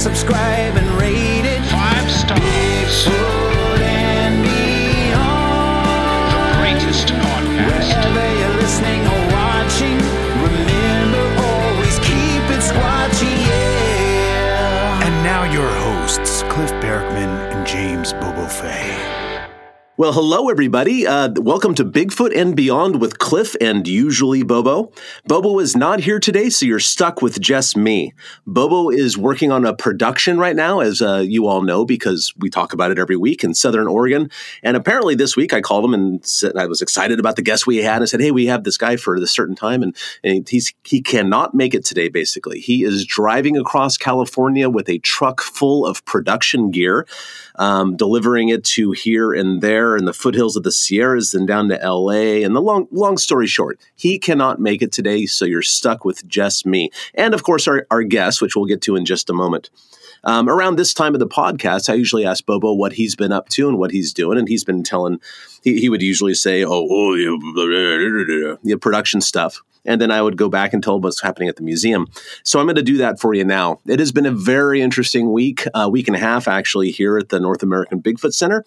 subscribe and rate it. Five stars. Bigfoot and beyond. The greatest podcast. Wherever you're listening or watching, remember always keep it squatchy, yeah. And now your hosts, Cliff Barackman and James Bobo Fay. Well, hello, everybody. Uh, welcome to Bigfoot and Beyond with Cliff and usually Bobo. Bobo is not here today, so you're stuck with just me. Bobo is working on a production right now, as uh, you all know, because we talk about it every week in Southern Oregon. And apparently, this week I called him and said I was excited about the guest we had. I said, "Hey, we have this guy for this certain time, and, and he's he cannot make it today. Basically, he is driving across California with a truck full of production gear." Um, delivering it to here and there in the foothills of the Sierras and down to LA. And the long, long story short, he cannot make it today, so you're stuck with just me. And of course, our, our guest, which we'll get to in just a moment. Um, around this time of the podcast, I usually ask Bobo what he's been up to and what he's doing, and he's been telling. He, he would usually say, "Oh, oh yeah, yeah, production stuff," and then I would go back and tell him what's happening at the museum. So I'm going to do that for you now. It has been a very interesting week, a uh, week and a half actually, here at the North American Bigfoot Center.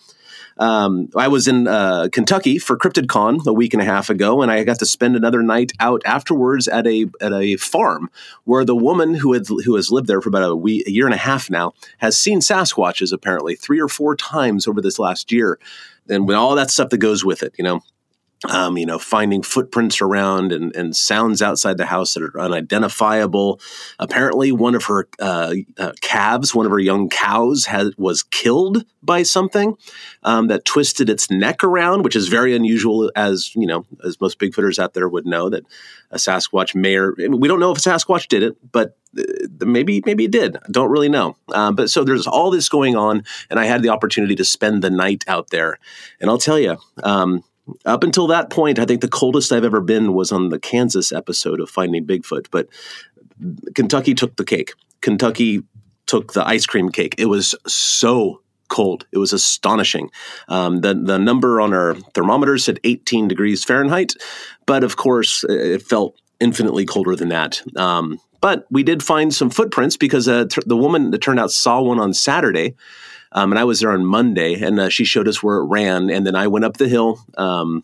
Um, I was in uh, Kentucky for CryptidCon a week and a half ago, and I got to spend another night out afterwards at a at a farm where the woman who had who has lived there for about a, week, a year and a half now has seen Sasquatches apparently three or four times over this last year, and with all that stuff that goes with it, you know um, you know, finding footprints around and, and, sounds outside the house that are unidentifiable. Apparently, one of her uh, uh, calves, one of her young cows, had, was killed by something um, that twisted its neck around, which is very unusual, as you know, as most Bigfooters out there would know that a Sasquatch may or we don't know if a Sasquatch did it, but uh, maybe maybe it did. Don't really know. Um, but so there's all this going on, and I had the opportunity to spend the night out there, and I'll tell you. Um, up until that point, I think the coldest I've ever been was on the Kansas episode of Finding Bigfoot. But Kentucky took the cake. Kentucky took the ice cream cake. It was so cold. It was astonishing. Um, the the number on our thermometer said 18 degrees Fahrenheit, but of course it felt infinitely colder than that. Um, but we did find some footprints because uh, the woman that turned out saw one on Saturday. Um, and I was there on Monday, and uh, she showed us where it ran. And then I went up the hill. Um,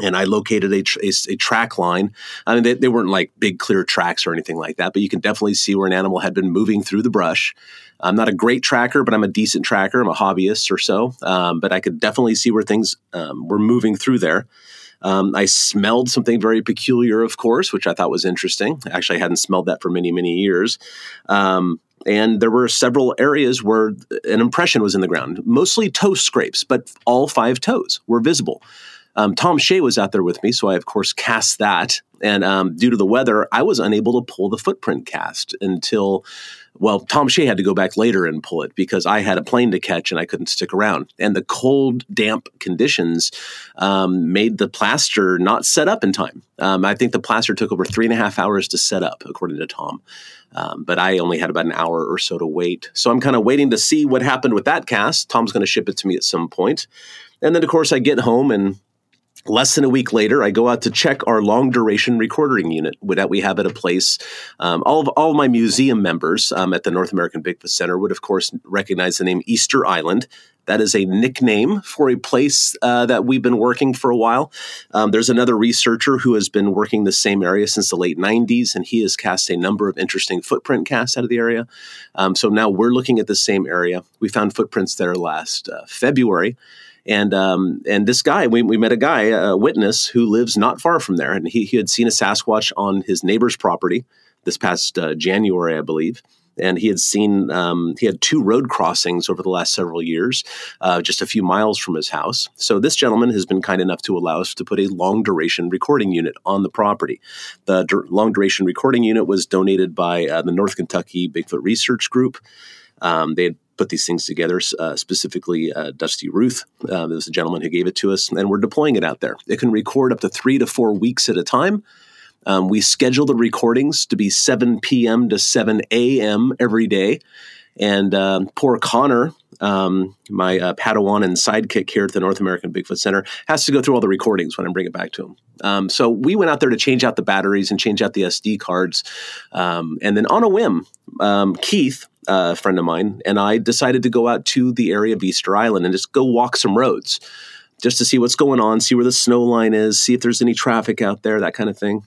and I located a, a, a, track line. I mean, they, they, weren't like big clear tracks or anything like that, but you can definitely see where an animal had been moving through the brush. I'm not a great tracker, but I'm a decent tracker. I'm a hobbyist or so, um, but I could definitely see where things um, were moving through there. Um, I smelled something very peculiar, of course, which I thought was interesting. Actually, I hadn't smelled that for many, many years. Um, and there were several areas where an impression was in the ground, mostly toe scrapes, but all five toes were visible. Um, Tom Shea was out there with me, so I of course cast that. And um, due to the weather, I was unable to pull the footprint cast until, well, Tom Shea had to go back later and pull it because I had a plane to catch and I couldn't stick around. And the cold, damp conditions um, made the plaster not set up in time. Um, I think the plaster took over three and a half hours to set up, according to Tom. Um, but I only had about an hour or so to wait. So I'm kind of waiting to see what happened with that cast. Tom's going to ship it to me at some point. And then, of course, I get home and Less than a week later, I go out to check our long duration recording unit that we have at a place. Um, all of all of my museum members um, at the North American Bigfoot Center would, of course, recognize the name Easter Island. That is a nickname for a place uh, that we've been working for a while. Um, there's another researcher who has been working the same area since the late 90s, and he has cast a number of interesting footprint casts out of the area. Um, so now we're looking at the same area. We found footprints there last uh, February. And um, and this guy, we, we met a guy, a witness who lives not far from there, and he, he had seen a Sasquatch on his neighbor's property this past uh, January, I believe. And he had seen um, he had two road crossings over the last several years, uh, just a few miles from his house. So this gentleman has been kind enough to allow us to put a long duration recording unit on the property. The dur- long duration recording unit was donated by uh, the North Kentucky Bigfoot Research Group. Um, they had put these things together, uh, specifically uh, Dusty Ruth. Uh, there was a gentleman who gave it to us, and we're deploying it out there. It can record up to three to four weeks at a time. Um, we schedule the recordings to be 7 p.m. to 7 a.m. every day. And uh, poor Connor, um, my uh, Padawan and sidekick here at the North American Bigfoot Center, has to go through all the recordings when I bring it back to him. Um, so we went out there to change out the batteries and change out the SD cards. Um, and then on a whim, um, Keith, a friend of mine, and I decided to go out to the area of Easter Island and just go walk some roads just to see what's going on, see where the snow line is, see if there's any traffic out there, that kind of thing.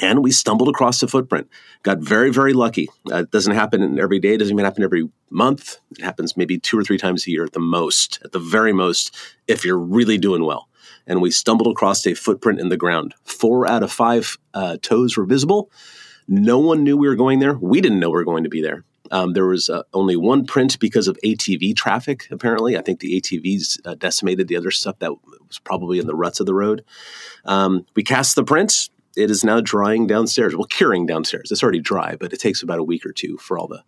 And we stumbled across the footprint. Got very, very lucky. Uh, it doesn't happen every day. It doesn't even happen every month. It happens maybe two or three times a year at the most, at the very most, if you're really doing well. And we stumbled across a footprint in the ground. Four out of five uh, toes were visible. No one knew we were going there. We didn't know we were going to be there. Um, there was uh, only one print because of ATV traffic, apparently. I think the ATVs uh, decimated the other stuff that was probably in the ruts of the road. Um, we cast the print it is now drying downstairs. Well, curing downstairs. It's already dry, but it takes about a week or two for all the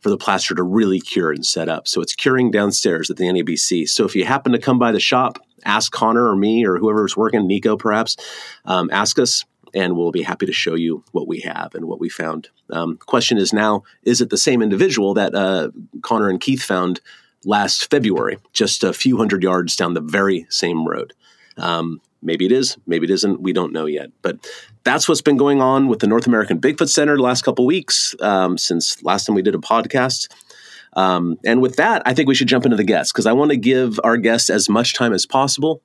for the plaster to really cure and set up. So it's curing downstairs at the NABC. So if you happen to come by the shop, ask Connor or me or whoever's working, Nico perhaps, um, ask us, and we'll be happy to show you what we have and what we found. Um, question is now: Is it the same individual that uh, Connor and Keith found last February, just a few hundred yards down the very same road? Um, Maybe it is, maybe it isn't. We don't know yet. But that's what's been going on with the North American Bigfoot Center the last couple weeks um, since last time we did a podcast. Um, and with that, I think we should jump into the guests because I want to give our guests as much time as possible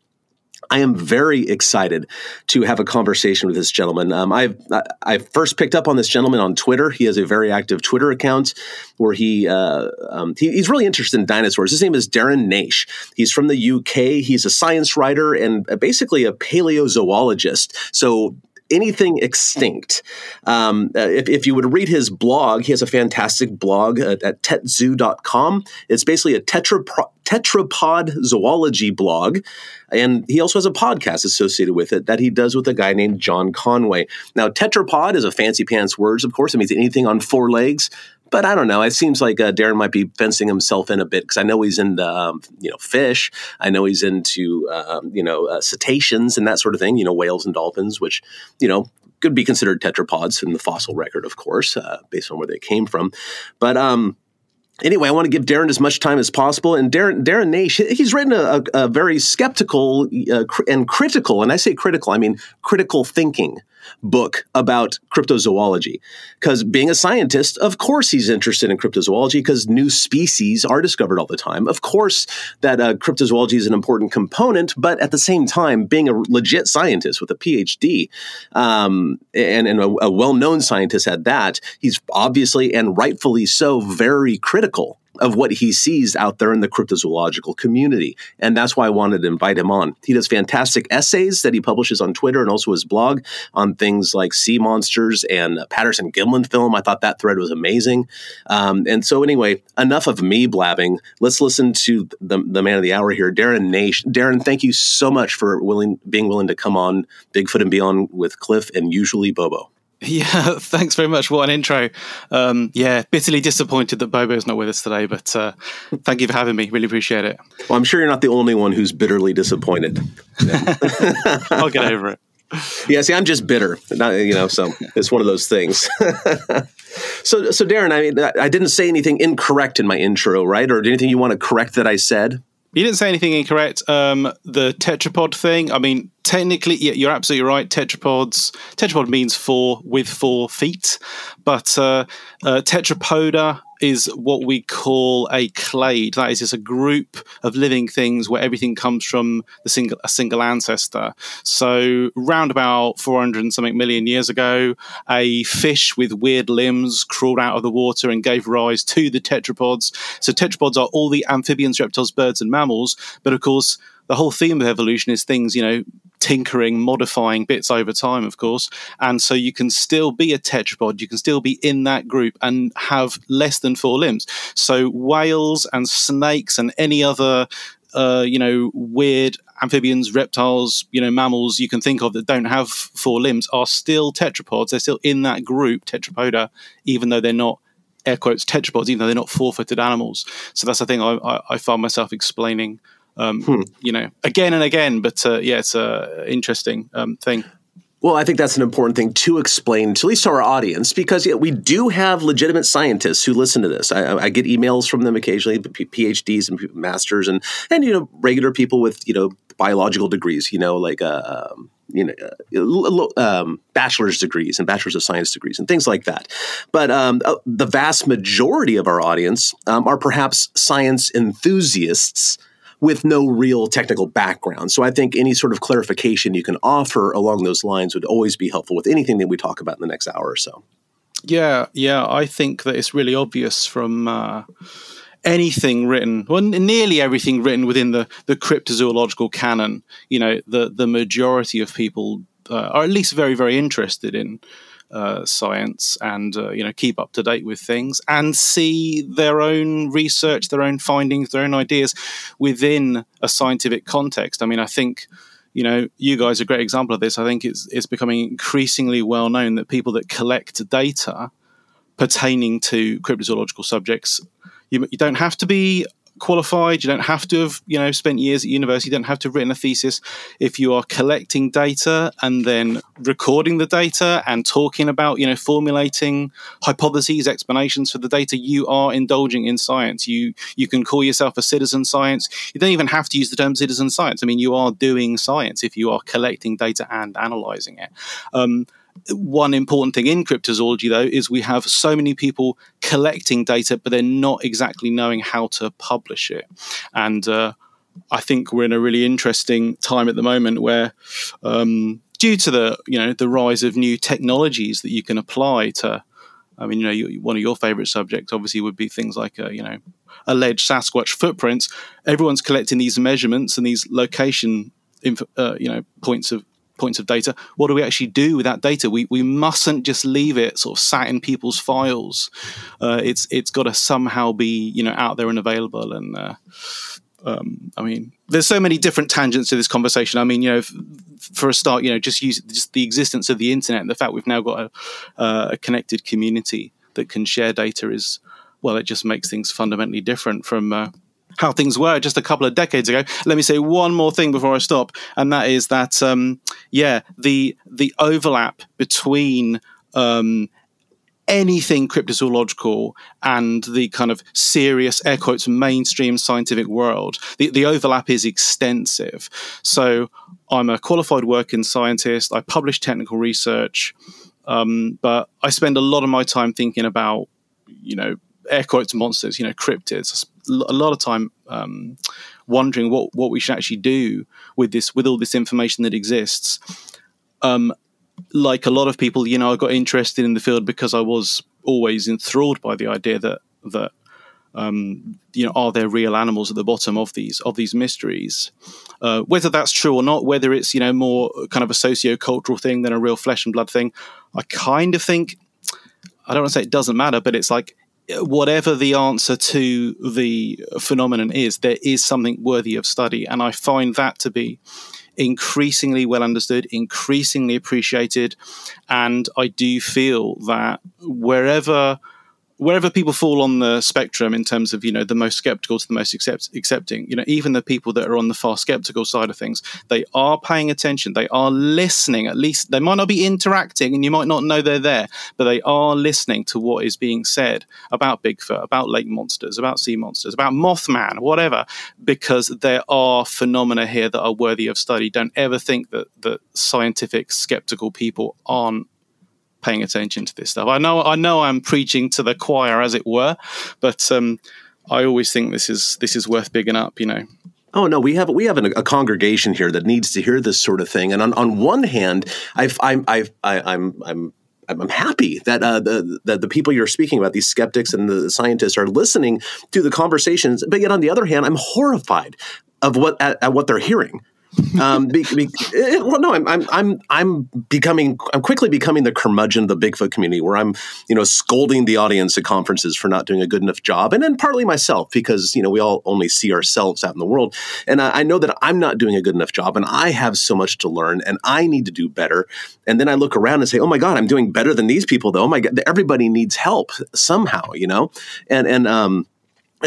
I am very excited to have a conversation with this gentleman. Um, I've I first picked up on this gentleman on Twitter. He has a very active Twitter account where he, uh, um, he he's really interested in dinosaurs. His name is Darren Naish. He's from the UK. He's a science writer and basically a paleozoologist. So anything extinct. Um, uh, if, if, you would read his blog, he has a fantastic blog at, at tetzoo.com. It's basically a tetrapod, tetrapod zoology blog. And he also has a podcast associated with it that he does with a guy named John Conway. Now, tetrapod is a fancy pants words, of course. It means anything on four legs but I don't know. It seems like uh, Darren might be fencing himself in a bit because I know he's into um, you know fish. I know he's into uh, you know uh, cetaceans and that sort of thing. You know whales and dolphins, which you know could be considered tetrapods in the fossil record, of course, uh, based on where they came from. But um, anyway, I want to give Darren as much time as possible. And Darren, Darren Naish, he's written a, a, a very skeptical uh, cr- and critical, and I say critical, I mean critical thinking book about cryptozoology. Because being a scientist, of course he's interested in cryptozoology because new species are discovered all the time. Of course that uh, cryptozoology is an important component, but at the same time, being a legit scientist with a PhD um, and, and a, a well-known scientist at that, he's obviously and rightfully so very critical of what he sees out there in the cryptozoological community. And that's why I wanted to invite him on. He does fantastic essays that he publishes on Twitter and also his blog on things like sea monsters and Patterson Gimlin film. I thought that thread was amazing. Um, and so, anyway, enough of me blabbing. Let's listen to the, the man of the hour here, Darren Naish. Darren, thank you so much for willing being willing to come on Bigfoot and Beyond with Cliff and usually Bobo. Yeah, thanks very much. What an intro. Um, yeah, bitterly disappointed that Bobo's not with us today, but uh, thank you for having me. Really appreciate it. Well, I'm sure you're not the only one who's bitterly disappointed. I'll get over it. Yeah, see, I'm just bitter, not, you know. So it's one of those things. so, so Darren, I mean, I didn't say anything incorrect in my intro, right? Or anything you want to correct that I said? You didn't say anything incorrect. Um, the tetrapod thing. I mean, technically, yeah, you're absolutely right. Tetrapods. Tetrapod means four with four feet, but uh, uh, tetrapoda is what we call a clade. That is just a group of living things where everything comes from the single a single ancestor. So round about 400 and something million years ago, a fish with weird limbs crawled out of the water and gave rise to the tetrapods. So tetrapods are all the amphibians, reptiles, birds, and mammals. But of course, the whole theme of evolution is things, you know, tinkering, modifying bits over time, of course. And so you can still be a tetrapod, you can still be in that group and have less than four limbs. So whales and snakes and any other, uh, you know, weird amphibians, reptiles, you know, mammals you can think of that don't have four limbs are still tetrapods. They're still in that group, tetrapoda, even though they're not air quotes tetrapods, even though they're not four-footed animals. So that's the thing I, I, I find myself explaining um, hmm. you know, again and again. But uh, yeah, it's a interesting um, thing. Well, I think that's an important thing to explain, to at least to our audience, because yeah, we do have legitimate scientists who listen to this. I, I get emails from them occasionally, PhDs and masters, and and you know regular people with you know biological degrees. You know, like uh, um, you know, uh, um, bachelor's degrees and bachelor's of science degrees and things like that. But um, uh, the vast majority of our audience um, are perhaps science enthusiasts with no real technical background. So I think any sort of clarification you can offer along those lines would always be helpful with anything that we talk about in the next hour or so. Yeah, yeah, I think that it's really obvious from uh, anything written, well, nearly everything written within the the cryptozoological canon. You know, the the majority of people uh, are at least very very interested in uh, science and uh, you know keep up to date with things and see their own research, their own findings, their own ideas within a scientific context. I mean, I think you know, you guys are a great example of this. I think it's it's becoming increasingly well known that people that collect data pertaining to cryptozoological subjects, you, you don't have to be qualified. You don't have to have you know spent years at university. You don't have to have written a thesis. If you are collecting data and then recording the data and talking about you know formulating hypotheses, explanations for the data, you are indulging in science. You you can call yourself a citizen science. You don't even have to use the term citizen science. I mean, you are doing science if you are collecting data and analyzing it. Um, one important thing in cryptozoology, though, is we have so many people collecting data, but they're not exactly knowing how to publish it. And uh, I think we're in a really interesting time at the moment where, um, due to the you know the rise of new technologies that you can apply to, I mean, you know, you, one of your favorite subjects obviously would be things like uh, you know alleged Sasquatch footprints. Everyone's collecting these measurements and these location, inf- uh, you know, points of points of data. What do we actually do with that data? We we mustn't just leave it sort of sat in people's files. Uh, it's it's got to somehow be you know out there and available. And uh, um, I mean, there's so many different tangents to this conversation. I mean, you know, f- for a start, you know, just use just the existence of the internet and the fact we've now got a, uh, a connected community that can share data is well, it just makes things fundamentally different from uh, how things were just a couple of decades ago. Let me say one more thing before I stop, and that is that um, yeah, the the overlap between um, anything cryptozoological and the kind of serious air quotes mainstream scientific world the, the overlap is extensive so i'm a qualified working scientist i publish technical research um, but i spend a lot of my time thinking about you know air quotes monsters, you know, cryptids. A lot of time um, wondering what what we should actually do with this, with all this information that exists. Um, like a lot of people, you know, I got interested in the field because I was always enthralled by the idea that that um, you know, are there real animals at the bottom of these of these mysteries? Uh, whether that's true or not, whether it's you know more kind of a socio-cultural thing than a real flesh and blood thing, I kind of think I don't want to say it doesn't matter, but it's like whatever the answer to the phenomenon is, there is something worthy of study. And I find that to be increasingly well understood, increasingly appreciated. And I do feel that wherever wherever people fall on the spectrum in terms of you know the most skeptical to the most accept, accepting you know even the people that are on the far skeptical side of things they are paying attention. They are listening. At least they might not be interacting and you might not know they're there but they are listening to what is being said about bigfoot about lake monsters about sea monsters about mothman whatever because there are phenomena here that are worthy of study. Don't ever think that that scientific skeptical people aren't paying attention to this stuff. I know I know I'm preaching to the choir, as it were, but um, I always think this is this is worth bigging up. You know. Oh no, we have we have a, a, congregation here that needs to hear this sort of thing. And on, on one hand, I've, I'm I've, I, I'm I'm I'm happy that uh, the, the, the people you're speaking about, these skeptics and the scientists, are listening to the conversations. But yet, on the other hand, I'm horrified of what at, at what they're hearing um, be, be, it, well, no, I'm, I'm, I'm, I'm becoming, I'm quickly becoming the curmudgeon of the Bigfoot community, where I'm, you know, scolding the audience at conferences for not doing a good enough job, and then partly myself because you know we all only see ourselves out in the world, and I, I know that I'm not doing a good enough job, and I have so much to learn, and I need to do better. And then I look around and say, oh my God, I'm doing better than these people, though. Oh my God, everybody needs help somehow, you know, and and um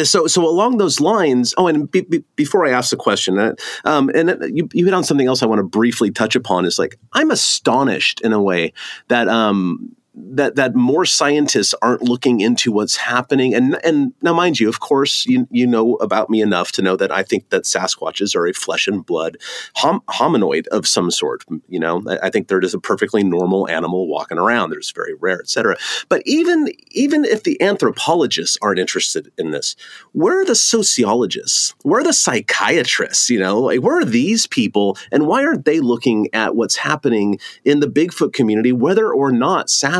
so, so along those lines. Oh, and be, be, before I ask the question, uh, um, and you, you hit on something else I want to briefly touch upon. Is like I'm astonished in a way that um, that that more scientists aren't looking into what's happening. And and now mind you of course you you know about me enough to know that I think that Sasquatches are a flesh and blood hom- hominoid of some sort you know? I, I think they're just a perfectly normal animal walking around. They're just very rare etc but even even if the anthropologists aren't interested in this where are the sociologists? Where are the psychiatrists you know? Like where are these people? And why aren't they looking at what's happening in the Bigfoot community whether or not Sasquatches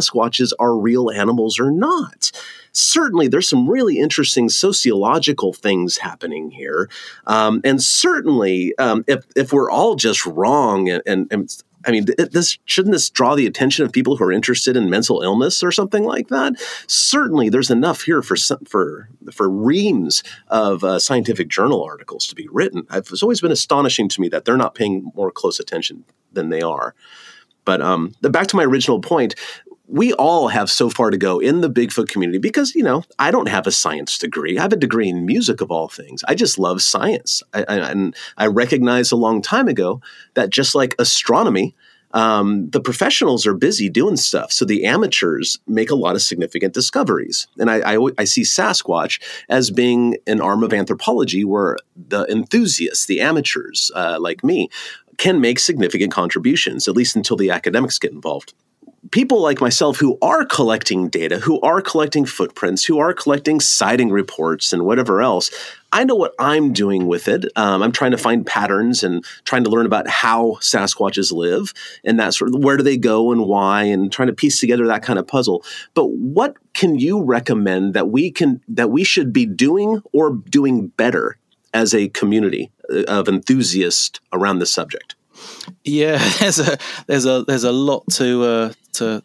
are real animals or not. Certainly, there's some really interesting sociological things happening here. Um, and certainly, um, if, if we're all just wrong and, and, and I mean, this shouldn't this draw the attention of people who are interested in mental illness or something like that? Certainly, there's enough here for for for reams of uh, scientific journal articles to be written. It's always been astonishing to me that they're not paying more close attention than they are. But um, back to my original point, we all have so far to go in the Bigfoot community because, you know, I don't have a science degree. I have a degree in music of all things. I just love science. I, I, and I recognized a long time ago that just like astronomy, um, the professionals are busy doing stuff. So the amateurs make a lot of significant discoveries. And I, I, I see Sasquatch as being an arm of anthropology where the enthusiasts, the amateurs uh, like me, can make significant contributions, at least until the academics get involved. People like myself who are collecting data, who are collecting footprints, who are collecting sighting reports and whatever else, I know what I'm doing with it. Um, I'm trying to find patterns and trying to learn about how Sasquatches live and that sort of where do they go and why, and trying to piece together that kind of puzzle. But what can you recommend that we can that we should be doing or doing better as a community of enthusiasts around this subject? Yeah, there's a there's a there's a lot to uh, to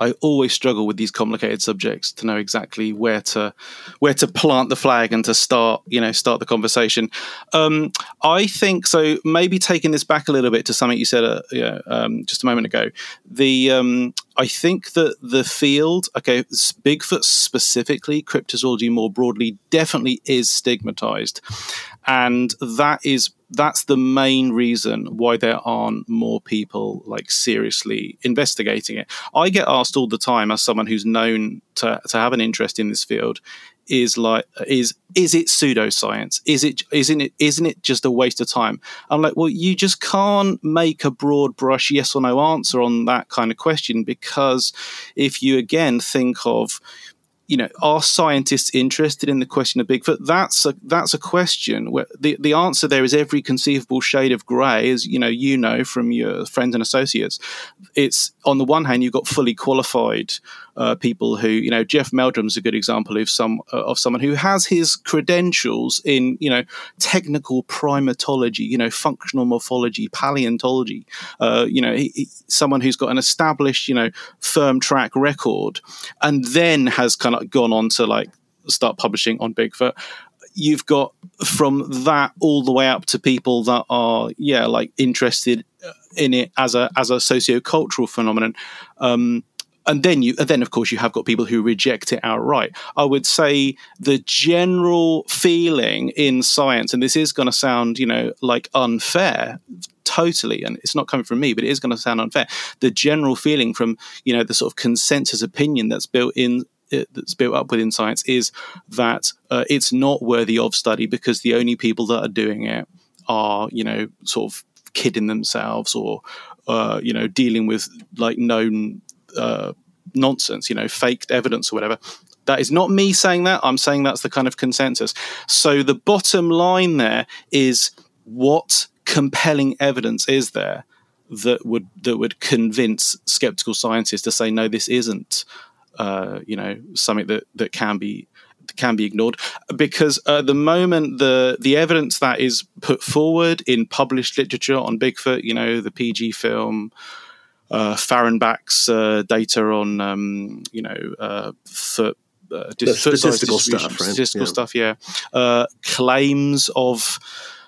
I always struggle with these complicated subjects to know exactly where to where to plant the flag and to start you know start the conversation. Um, I think so. Maybe taking this back a little bit to something you said uh, yeah, um, just a moment ago. The um, I think that the field, okay, Bigfoot specifically, cryptozoology more broadly, definitely is stigmatized, and that is that's the main reason why there aren't more people like seriously investigating it. I get asked all the time as someone who's known to, to have an interest in this field is like is is it pseudoscience is it isn't it isn't it just a waste of time i'm like well you just can't make a broad brush yes or no answer on that kind of question because if you again think of you know, are scientists interested in the question of Bigfoot? That's a that's a question where the, the answer there is every conceivable shade of grey, as you know, you know from your friends and associates. It's on the one hand, you've got fully qualified uh, people who, you know, Jeff Meldrum's a good example of some uh, of someone who has his credentials in, you know, technical primatology, you know, functional morphology, paleontology. Uh, you know, he, he, someone who's got an established, you know, firm track record, and then has kind of gone on to like start publishing on Bigfoot you've got from that all the way up to people that are yeah like interested in it as a as a socio-cultural phenomenon um, and then you and then of course you have got people who reject it outright. I would say the general feeling in science and this is going to sound you know like unfair totally and it's not coming from me but it is going to sound unfair. The general feeling from you know the sort of consensus opinion that's built in uh, that's built up within science is that uh, it's not worthy of study because the only people that are doing it are you know sort of kidding themselves or uh, you know dealing with like known uh, nonsense, you know, faked evidence or whatever. That is not me saying that. I'm saying that's the kind of consensus. So the bottom line there is what compelling evidence is there that would that would convince skeptical scientists to say no, this isn't, uh, you know, something that that can be can be ignored because at the moment the the evidence that is put forward in published literature on Bigfoot, you know, the PG film, uh, Fahrenbach's uh, data on um, you know uh, foot. Uh, statistical stuff, right? Statistical yeah. stuff, yeah. Uh, claims of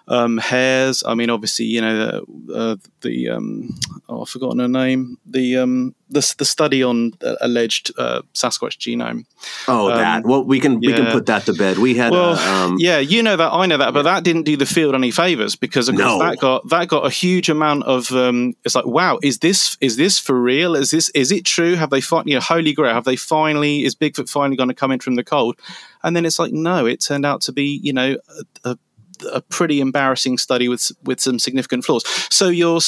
um, hairs. I mean, obviously, you know the uh, the um, oh, I've forgotten her name. The um, the the study on uh, alleged uh, Sasquatch genome. Oh, Um, that. Well, we can we can put that to bed. We had Well, uh, um, yeah, you know that, I know that, but that didn't do the field any favors because of course No. that got that got a huge amount of. Um, it's like, wow, is this is this for real? Is this is it true? Have they fin- you know holy grail? Have they finally is Bigfoot finally going to come in from the cold? And then it's like, no, it turned out to be you know a, a a pretty embarrassing study with with some significant flaws. So you're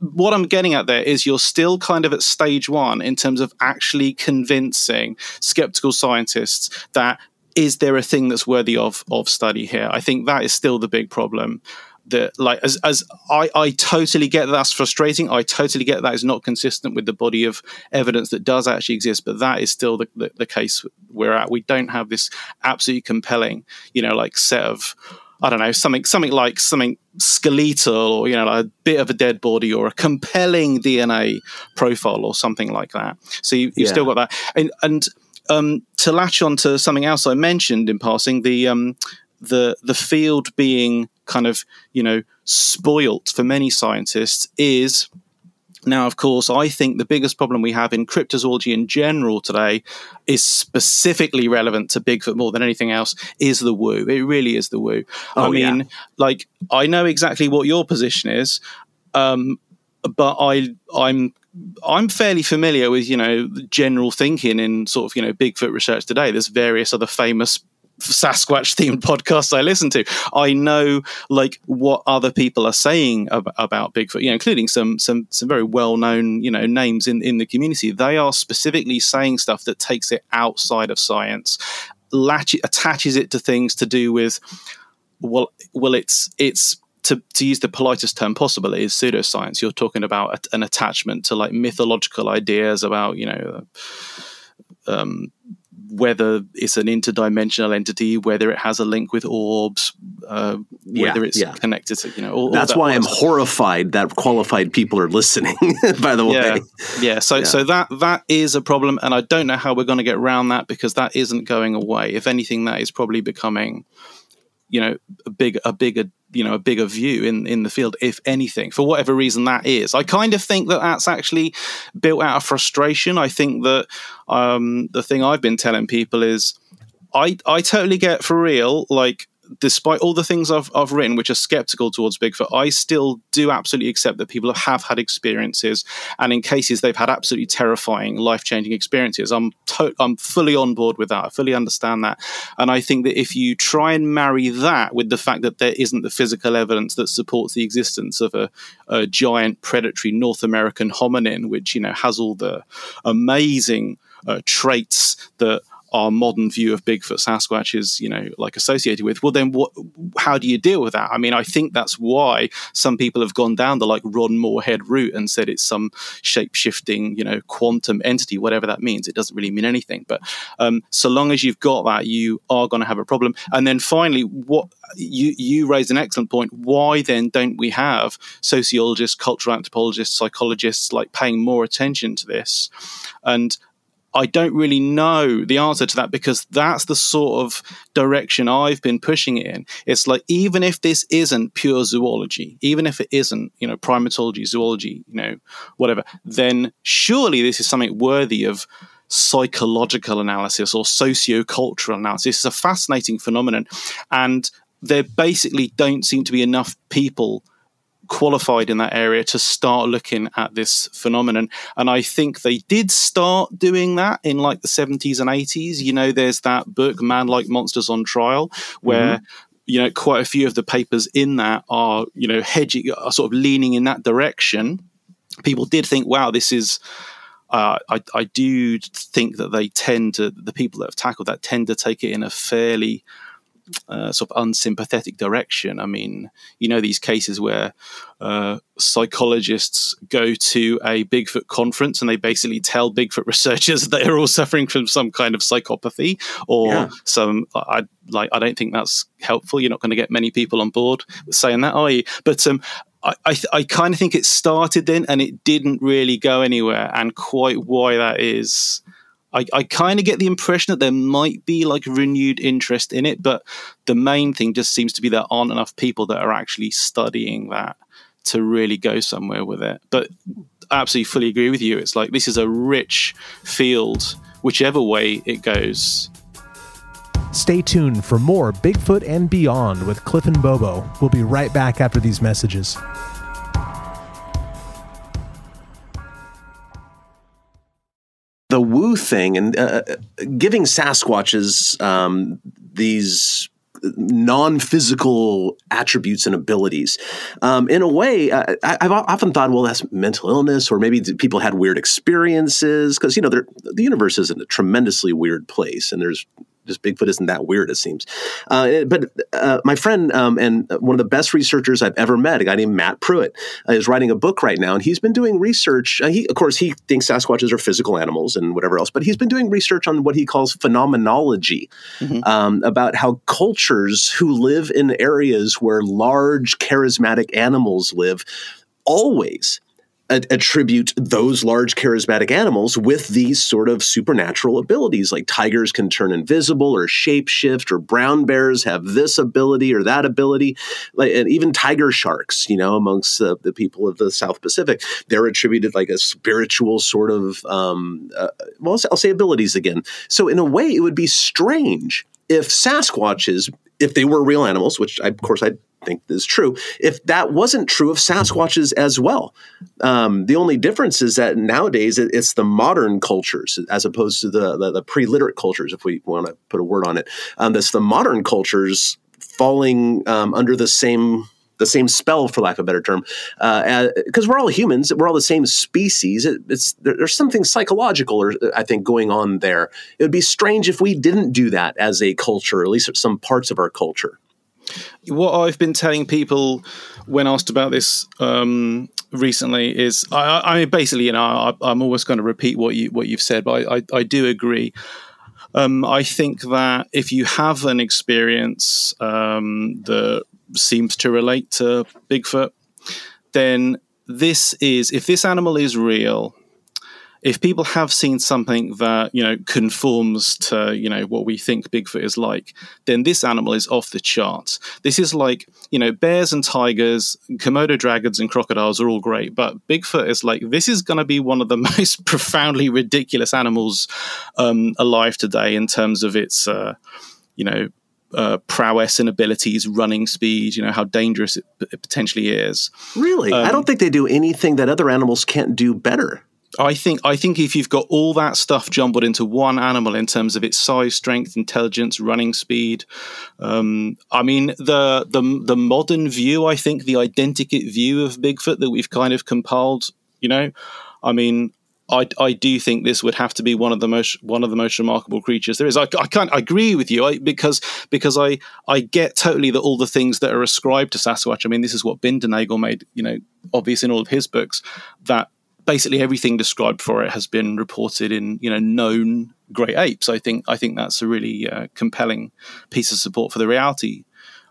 what I'm getting at there is you're still kind of at stage one in terms of actually convincing skeptical scientists that is there a thing that's worthy of of study here? I think that is still the big problem. That like as as I I totally get that that's frustrating. I totally get that is not consistent with the body of evidence that does actually exist. But that is still the, the, the case we're at. We don't have this absolutely compelling, you know, like set of I don't know something something like something skeletal or you know like a bit of a dead body or a compelling DNA profile or something like that. So you, you've Yeah. still got that and and um, to latch on to something else I mentioned in passing the um, the the field being kind of you know spoilt for many scientists is now, of course, I think the biggest problem we have in cryptozoology in general today is specifically relevant to Bigfoot more than anything else is the woo. It really is the woo. I Oh, mean, yeah. like I know exactly what your position is, um, but I I'm I'm fairly familiar with you know general thinking in sort of you know Bigfoot research today. There's various other famous Sasquatch themed podcasts I listen to. I know like what other people are saying ab- about Bigfoot, you know, including some some some very well known you know names in in the community. They are specifically saying stuff that takes it outside of science, latch attaches it to things to do with well well it's it's to, to use the politest term possible, is pseudoscience. You're talking about a, an attachment to like mythological ideas about, you know, um, whether it's an interdimensional entity, whether it has a link with orbs, uh, Yeah, whether it's yeah. connected to, you know, all, all that's that why I'm stuff. horrified that qualified people are listening. by the way, yeah yeah so Yeah. so that that is a problem and i don't know how we're going to get around that because that isn't going away if anything that is probably becoming you know a big a bigger you know a bigger view in in the field if anything for whatever reason that is. I kind of think that that's actually built out of frustration. I think that um the thing i've been telling people is i i totally get for real like despite all the things I've, I've written which are skeptical towards Bigfoot, I still do absolutely accept that people have had experiences, and in cases they've had absolutely terrifying, life changing experiences. I'm to- I'm fully on board with that. I fully understand that, and I think that if you try and marry that with the fact that there isn't the physical evidence that supports the existence of a, a giant predatory North American hominin, which you know has all the amazing uh, traits that our modern view of Bigfoot Sasquatch is, you know, like associated with. Well, then what? How do you deal with that? I mean, I think that's why some people have gone down the like Ron Morehead route and said it's some shape shifting, you know, quantum entity, whatever that means. It doesn't really mean anything. But um, so long as you've got that, you are going to have a problem. And then finally, what you you raised an excellent point. Why then don't we have sociologists, cultural anthropologists, psychologists like paying more attention to this? And I don't really know the answer to that because that's the sort of direction I've been pushing it in. It's like even if this isn't pure zoology, even if it isn't, you know, primatology, zoology, you know, whatever, then surely this is something worthy of psychological analysis or socio-cultural analysis. It's a fascinating phenomenon, and there basically don't seem to be enough people qualified in that area to start looking at this phenomenon. And I think they did start doing that in like the 70s and 80s. You know, there's that book, Manlike Monsters on Trial, where. You know, quite a few of the papers in that are, you know, hedging, are sort of leaning in that direction. People did think, wow, this is uh, I, I do think that they tend to the people that have tackled that tend to take it in a fairly uh, sort of unsympathetic direction. I mean, you know these cases where uh, psychologists go to a Bigfoot conference and they basically tell Bigfoot researchers that they're all suffering from some kind of psychopathy or Yeah. some. I like. I don't think that's helpful. You're not going to get many people on board saying that, are you? But um, I, I, I kind of think it started then and it didn't really go anywhere. And quite why that is, I, I kind of get the impression that there might be like renewed interest in it, but the main thing just seems to be there aren't enough people that are actually studying that to really go somewhere with it. But absolutely fully agree with you. It's like this is a rich field, whichever way it goes. Stay tuned for more Bigfoot and Beyond with Cliff and Bobo. We'll be right back after these messages. The woo thing and uh, giving Sasquatches um, these non-physical attributes and abilities. Um, in a way, I, have often thought, well, that's mental illness, or maybe people had weird experiences because you know the universe is in a tremendously weird place, and there's just Bigfoot isn't that weird, it seems. Uh, but uh, my friend um, and one of the best researchers I've ever met, a guy named Matt Pruitt, uh, is writing a book right now, and he's been doing research. Uh, he, of course, he thinks Sasquatches are physical animals and whatever else, but he's been doing research on what he calls phenomenology mm-hmm. um, about how cultures who live in areas where large, charismatic animals live always attribute those large charismatic animals with these sort of supernatural abilities like tigers can turn invisible or shapeshift or brown bears have this ability or that ability like and even tiger sharks you know amongst the, the people of the south pacific they're attributed like a spiritual sort of um, uh, well i'll say abilities again. So in a way it would be strange if sasquatches if they were real animals which I, of course i think is true. If that wasn't true of Sasquatches as well, um, the only difference is that nowadays it's the modern cultures as opposed to the the, the pre-literate cultures, if we want to put a word on it. Um, that's the modern cultures falling um, under the same the same spell, for lack of a better term, because uh, we're all humans, we're all the same species. It, it's there, there's something psychological, or I think, going on there. It would be strange if we didn't do that as a culture, at least some parts of our culture. What I've been telling people when asked about this um, recently is, I, I, mean, basically, you know, I, am always going to repeat what you what you've said, but I, I, I do agree. Um, I think that if you have an experience um, that seems to relate to Bigfoot, then this is if this animal is real if people have seen something that you know conforms to you know what we think Bigfoot is like, then this animal is off the charts. This is like you know bears and tigers, Komodo dragons and crocodiles are all great, but Bigfoot is like this is going to be one of the most profoundly ridiculous animals um, alive today in terms of its uh, you know uh, prowess and abilities, running speed, you know, how dangerous it, p- potentially is. Really? Um, I don't think they do anything that other animals can't do better. I think I think if you've got all that stuff jumbled into one animal in terms of its size, strength, intelligence, running speed, um, I mean the the the modern view, I think the identikit view of Bigfoot that we've kind of compiled, you know, I mean. I, I do think this would have to be one of the most one of the most remarkable creatures there is. I, I can't I agree with you I, because because I I get totally that all the things that are ascribed to Sasquatch. I mean, this is what Bindernagel made you know obvious in all of his books that basically everything described for it has been reported in you know known great apes. I think I think that's a really uh, compelling piece of support for the reality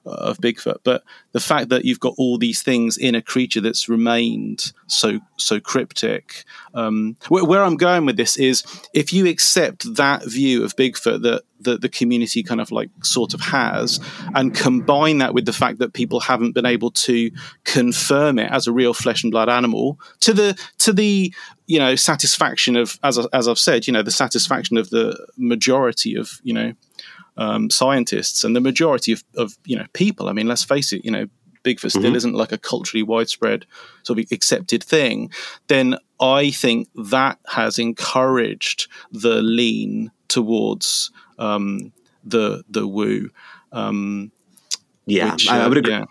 of Bigfoot. But the fact that you've got all these things in a creature that's remained so so cryptic. Um, where, where, I'm going with this is if you accept that view of Bigfoot that that the community kind of like sort of has, and combine that with the fact that people haven't been able to confirm it as a real flesh and blood animal to the to the you know satisfaction of as as I've said you know the satisfaction of the majority of you know um, scientists and the majority of, of you know people. I mean, let's face it, you know, Bigfoot still mm-hmm. isn't like a culturally widespread sort of accepted thing. Then I think that has encouraged the lean towards um, the the woo. Um, yeah, which, uh, I would agree. Yeah.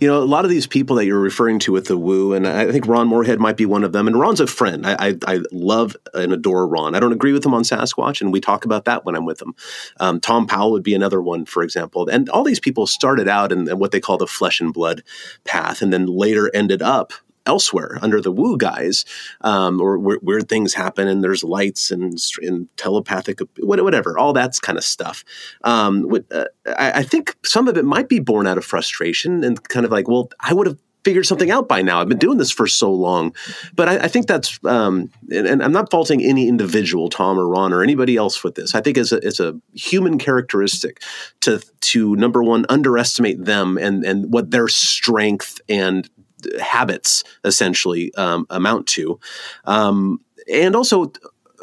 You know, a lot of these people that you're referring to with the woo, and I think Ron Morehead might be one of them. And Ron's a friend. I, I, I love and adore Ron. I don't agree with him on Sasquatch, and we talk about that when I'm with him. Um, Thom Powell would be another one, for example. And all these people started out in, in what they call the flesh and blood path, and then later ended up elsewhere under the woo guys, um, or weird things happen and there's lights and, and telepathic, whatever, all that's kind of stuff. Um, uh, I, I, think some of it might be born out of frustration and kind of like, well, I would have figured something out by now. I've been doing this for so long, but I, I think that's, um, and, and, I'm not faulting any individual, Tom or Ron or anybody else with this. I think it's a, it's a human characteristic to to number one underestimate them and and what their strength and habits essentially um, amount to, um, and also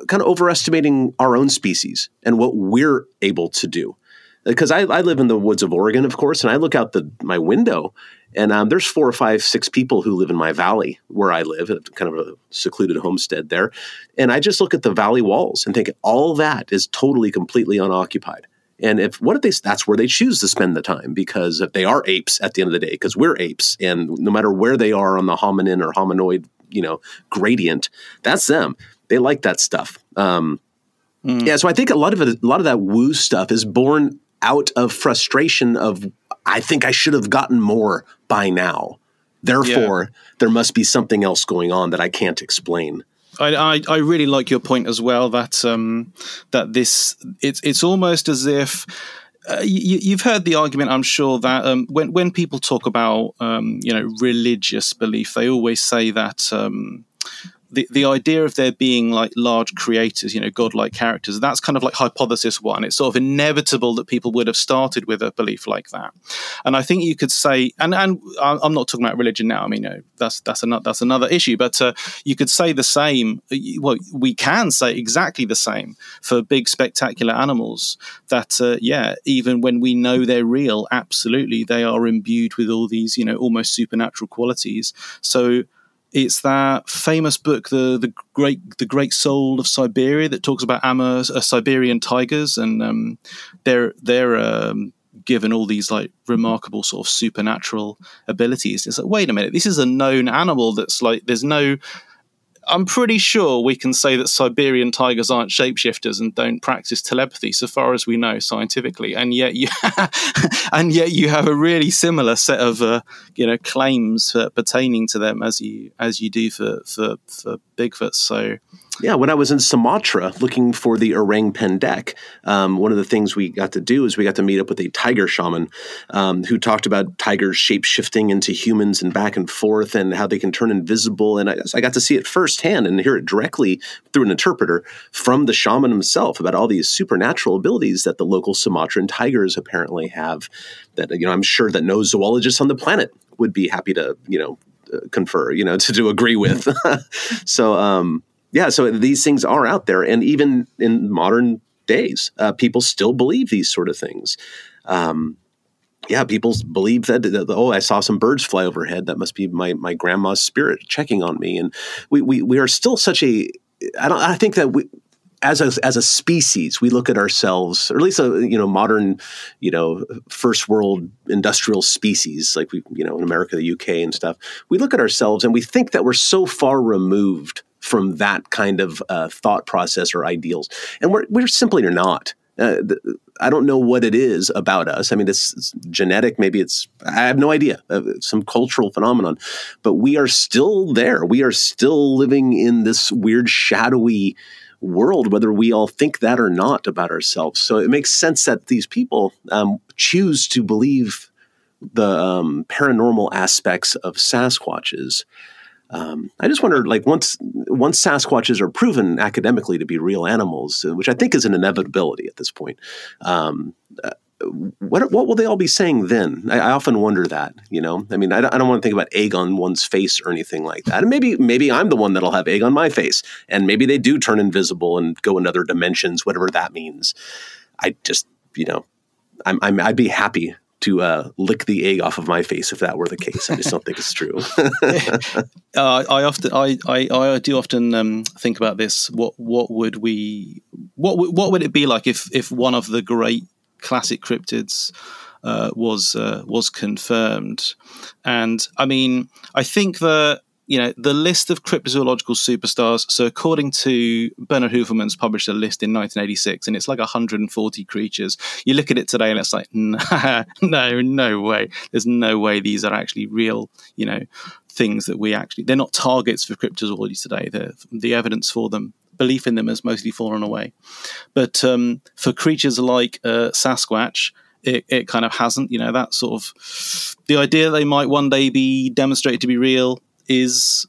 kind of overestimating our own species and what we're able to do. Because I, I, live in the woods of Oregon, of course, and I look out the my window, and um, there's four or five, six people who live in my valley where I live, kind of a secluded homestead there, and I just look at the valley walls and think all that is totally, completely unoccupied. And if what if they that's where they choose to spend the time because if they are apes at the end of the day, because we're apes, and no matter where they are on the hominin or hominoid, you know, gradient, that's them. They like that stuff. Um, mm. Yeah, so I think a lot of it, a lot of that woo stuff is born out of frustration of I think I should have gotten more by now. Therefore, yeah. there must be something else going on that I can't explain. I, I, I really like your point as well that um, that this it's it's almost as if uh, you, have heard the argument, I'm sure, that um, when when people talk about um, you know religious belief, they always say that um, the, the idea of there being like large creators, you know, godlike characters, that's kind of like hypothesis one. It's sort of inevitable that people would have started with a belief like that. And I think you could say, and and I'm not talking about religion now. I mean, you know, that's that's another that's another issue. But uh, you could say the same. Well, we can say exactly the same for big spectacular animals. That uh, yeah, even when we know they're real, absolutely they are imbued with all these you know almost supernatural qualities. So it's that famous book, the the great the Great Soul of Siberia, that talks about Amur, uh, Siberian tigers, and um, they're they're um, given all these like remarkable sort of supernatural abilities. It's like, wait a minute, this is a known animal that's like there's no I'm pretty sure we can say that Siberian tigers aren't shapeshifters and don't practice telepathy, so far as we know scientifically. And yet, you and yet you have a really similar set of uh, you know claims pertaining to them as you as you do for for, for Bigfoot. So yeah, when I was in Sumatra looking for the orang pendek, um, one of the things we got to do is we got to meet up with a tiger shaman um, who talked about tigers shape shifting into humans and back and forth and how they can turn invisible. And I, I got to see it firsthand and hear it directly through an interpreter from the shaman himself about all these supernatural abilities that the local Sumatran tigers apparently have. That you know, I'm sure that no zoologist on the planet would be happy to you know confer, you know, to, to agree with. so, um, yeah, so these things are out there, and even in modern days, uh, people still believe these sort of things. Um, yeah, people believe that, that, oh, I saw some birds fly overhead. That must be my my grandma's spirit checking on me. And we we we are still such a. I don't. I think that we as a as a species, we look at ourselves, or at least a you know modern, you know, first world industrial species like we you know in America, the UK, and stuff. We look at ourselves and we think that we're so far removed from that kind of uh, thought process or ideals. And we're, we're simply not. Uh, I don't know what it is about us. I mean, it's, genetic. Maybe it's, I have no idea, uh, some cultural phenomenon. But we are still there. We are still living in this weird, shadowy world, whether we all think that or not about ourselves. So it makes sense that these people um, choose to believe the um, paranormal aspects of Sasquatches um, I just wonder, like once once Sasquatches are proven academically to be real animals, which I think is an inevitability at this point, um, what what will they all be saying then? I, I, often wonder that. You know, I mean, I don't, I don't want to think about egg on one's face or anything like that. And maybe maybe I'm the one that'll have egg on my face, and maybe they do turn invisible and go in other dimensions, whatever that means. I just you know, I'm, I'm I'd be happy to uh, lick the egg off of my face if that were the case. I just don't think it's true. uh, I often, I, I, I do often um, think about this. What, what would we, what, what would it be like if, if one of the great classic cryptids uh, was uh, was confirmed? And I mean, I think that you know, the list of cryptozoological superstars. So, according to Bernard Heuvelmans, published a list in 1986, and it's like 140 creatures. You look at it today, and it's like, no, no way. There's no way these are actually real. You know, things that we actually they're not targets for cryptozoology today. They're, the evidence for them, belief in them, has mostly fallen away. But um, for creatures like uh, Sasquatch it, it kind of hasn't. You know, that sort of the idea they might one day be demonstrated to be real is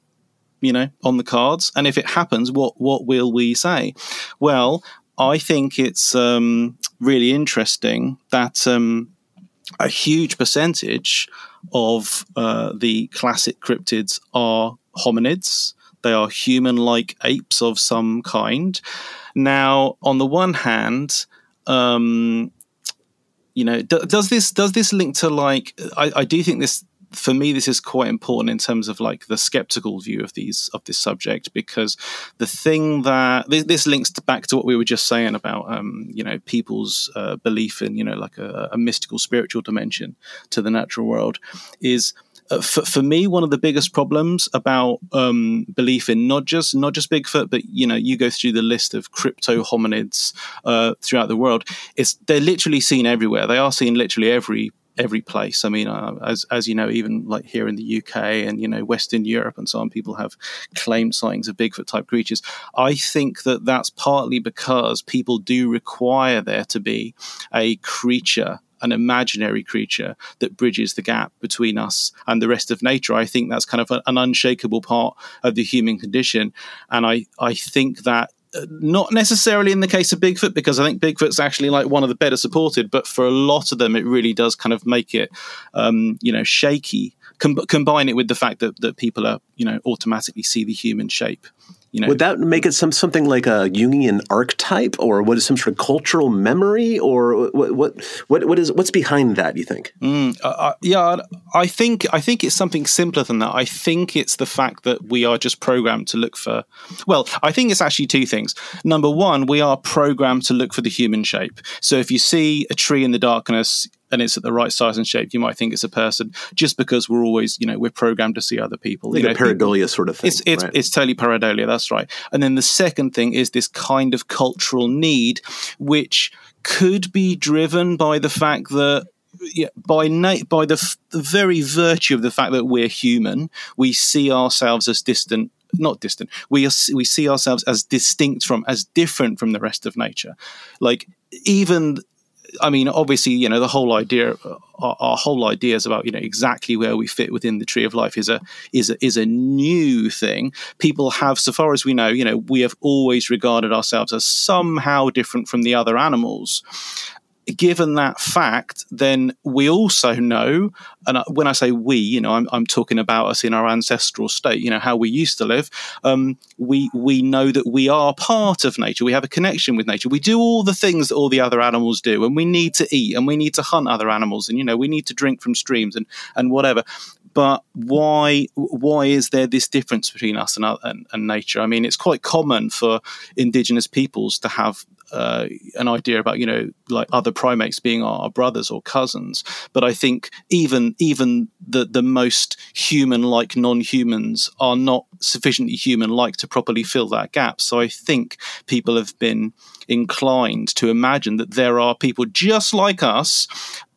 you know on the cards and if it happens what what will we say well i think it's um, really interesting that um, a huge percentage of uh, the classic cryptids are hominids they are human like apes of some kind. Now on the one hand um, you know does this does this link to like I, I do think this for me this is quite important in terms of like the skeptical view of these of this subject because the thing that this, this links back to what we were just saying about um, you know people's uh, belief in you know like a, a mystical spiritual dimension to the natural world is uh, for, for me, one of the biggest problems about um, belief in not just not just Bigfoot, but you know, you go through the list of crypto hominids uh, throughout the world. It's they're literally seen everywhere. They are seen literally every every place. I mean, uh, as as you know, even like here in the UK and you know Western Europe and so on, people have claimed sightings of Bigfoot type creatures. I think that that's partly because people do require there to be a creature an imaginary creature that bridges the gap between us and the rest of nature. I think that's kind of an unshakable part of the human condition. And I, I think that uh, not necessarily in the case of Bigfoot, because I think Bigfoot's actually like one of the better supported, but for a lot of them, it really does kind of make it, um, you know, shaky. Com- combine it with the fact that, that people are, you know, automatically see the human shape. You know, Would that make it some something like a Jungian archetype, or what is some sort of cultural memory, or what what what, what is what's behind that? You think? Mm, uh, uh, yeah, I think I think it's something simpler than that. I think it's the fact that we are just programmed to look for. Well, I think it's actually two things. Number one, we are programmed to look for the human shape. So if you see a tree in the darkness, and it's at the right size and shape, you might think it's a person just because we're always, you know, we're programmed to see other people. Like you a know, pareidolia sort of thing. It's it's, right? it's totally pareidolia. That's right. And then the second thing is this kind of cultural need, which could be driven by the fact that yeah, by na- by the, f- the very virtue of the fact that we're human, we see ourselves as distant not distant. We are, we see ourselves as distinct from, as different from the rest of nature. Like even I mean, obviously, you know, the whole idea, uh, our, our, whole ideas about you know exactly where we fit within the tree of life is a is a, is a new thing. People have, so far as we know, you know, we have always regarded ourselves as somehow different from the other animals, given that fact, then we also know, and when I say we, you know, I'm, I'm talking about us in our ancestral state, you know, how we used to live. Um, we we know that we are part of nature. We have a connection with nature. We do all the things that all the other animals do, and we need to eat, and we need to hunt other animals, and you know, we need to drink from streams and and whatever. But why why is there this difference between us and, and, and nature? I mean, it's quite common for indigenous peoples to have uh, an idea about you know like other primates being our brothers or cousins. But i think even even the the most human like non-humans are not sufficiently human like to properly fill that gap. So i think people have been inclined to imagine that there are people just like us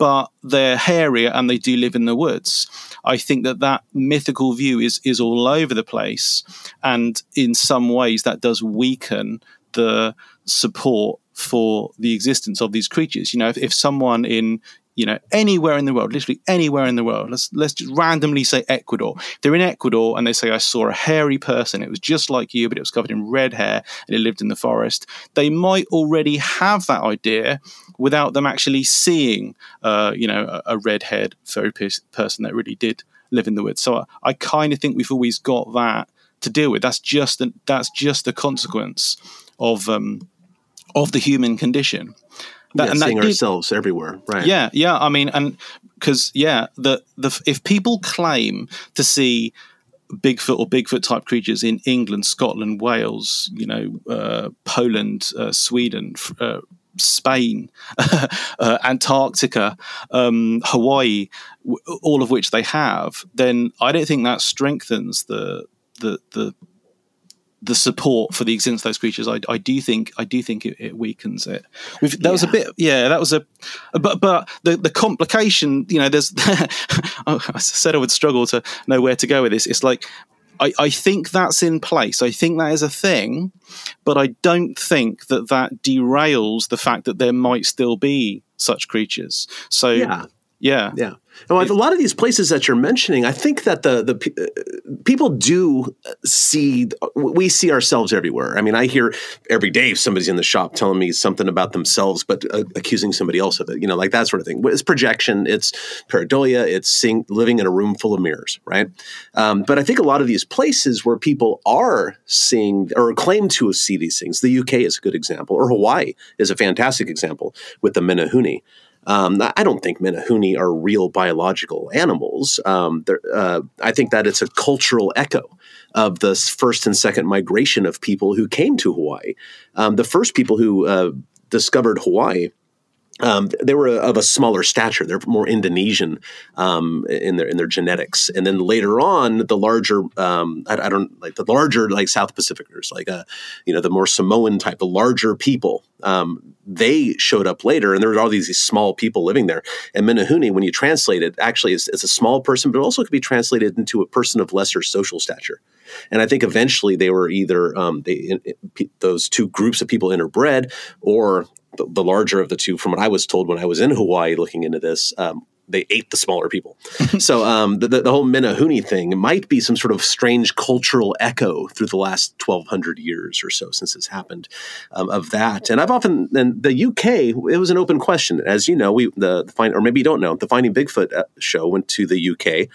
but they're hairier and they do live in the woods. I think that that mythical view is is all over the place. And in some ways that does weaken the support for the existence of these creatures. You know, if, if someone in you know anywhere in the world, literally anywhere in the world, let's let's just randomly say Ecuador. They're in Ecuador and they say I saw a hairy person. It was just like you, but it was covered in red hair and it lived in the forest. They might already have that idea without them actually seeing, uh, you know, a, a red-haired furry person that really did live in the woods. So I, I kind of think we've always got that to deal with. That's just that's just the consequence of um, of the human condition. That, yeah, and seeing that ourselves everywhere, right? Yeah, yeah. I mean, and because yeah, the the if people claim to see Bigfoot or Bigfoot type creatures in England, Scotland, Wales, you know, uh, Poland, uh, Sweden. Uh, Spain, uh, Antarctica, um, Hawaii, w- all of which they have, then I don't think that strengthens the the the the support for the existence of those creatures, I, I do think I do think it, it weakens it. We've, that yeah. was a bit, yeah, that was a, but but the the complication, you know, there's. I said I would struggle to know where to go with this. It's like I, I think that's in place. I think that is a thing, but I don't think that that derails the fact that there might still be such creatures. So Yeah. Yeah, Yeah. Well, a lot of these places that you're mentioning, I think that the the uh, people do see we see ourselves everywhere. I mean, I hear every day somebody's in the shop telling me something about themselves, but uh, accusing somebody else of it. You know, like that sort of thing. It's projection. It's pareidolia. It's seeing, living in a room full of mirrors, right? Um, but I think a lot of these places where people are seeing or claim to see these things, the UK is a good example, or Hawaii is a fantastic example with the Menehune. Um, I don't think Menehune are real biological animals. Um, uh, I think that it's a cultural echo of the first and second migration of people who came to Hawaii. Um, the first people who uh, discovered Hawaii um, they were of a smaller stature. They're more Indonesian um, in their in their genetics, and then later on, the larger um, I, I don't like the larger like South Pacificers, like uh, you know the more Samoan type, the larger people. Um, they showed up later, and there were all these, these small people living there. And Menehune, when you translate it, actually is, is a small person, but also could be translated into a person of lesser social stature. And I think eventually they were either um, they, those two groups of people interbred, or the, larger of the two. From what I was told when I was in Hawaii looking into this, um, they ate the smaller people. so um, the, the, the whole Menehune thing might be some sort of strange cultural echo through the last twelve hundred years or so since it's happened um, of that. And I've often and the UK it was an open question, as you know. We the, the find or maybe you don't know the Finding Bigfoot uh, show went to the UK.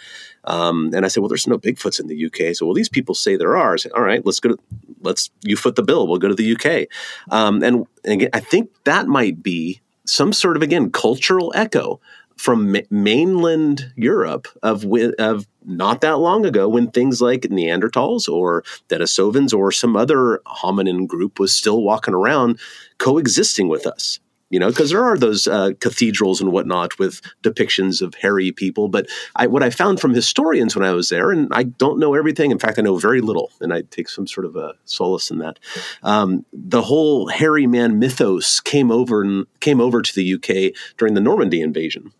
Um, and I said, well, there's no Bigfoots in the UK. So, well, these people say there are. I said, all right, let's go to, let's, you foot the bill. We'll go to the UK. Um, and, and again, I think that might be some sort of, again, cultural echo from ma- mainland Europe of, of not that long ago when things like Neanderthals or Denisovans or some other hominin group was still walking around coexisting with us you know, because there are those uh, cathedrals and whatnot with depictions of hairy people. But I, what I found from historians when I was there, and I don't know everything. In fact, I know very little, and I take some sort of a solace in that. Um, the whole hairy man mythos came over and came over to the UK during the Normandy invasion.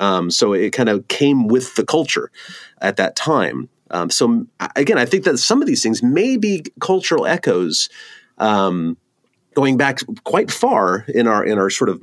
Um, so it kind of came with the culture at that time. Um, so again, I think that some of these things may be cultural echoes. Um, going back quite far in our in our sort of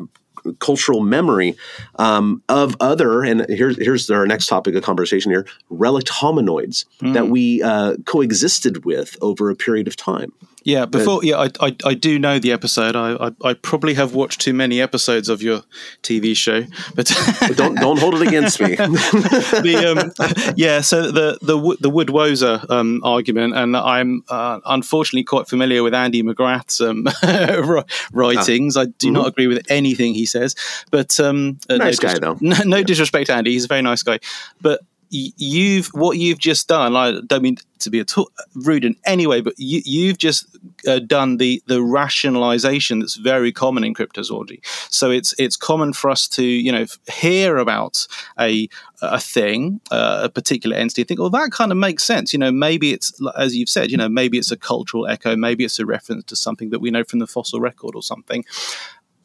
cultural memory um, of other and here's here's our next topic of conversation here relict hominoids that we uh, coexisted with over a period of time Yeah, before yeah, I, I I do know the episode. I, I I probably have watched too many episodes of your TV show, but don't don't hold it against me the um, yeah. So the the the Wood Wozer um, argument, and I'm uh, unfortunately quite familiar with Andy McGrath's um, ri- writings. I do not agree with anything he says, but um, uh, Nice no guy, though. No, no disrespect, to Andy. He's a very nice guy, but. You've what you've just done. I don't mean to be at all rude in any way, but you, you've just uh, done the the rationalization that's very common in cryptozoology. So it's it's common for us to you know hear about a a thing, uh, a particular entity, think, well, that kind of makes sense. You know, maybe it's as you've said, you know, maybe it's a cultural echo, maybe it's a reference to something that we know from the fossil record or something.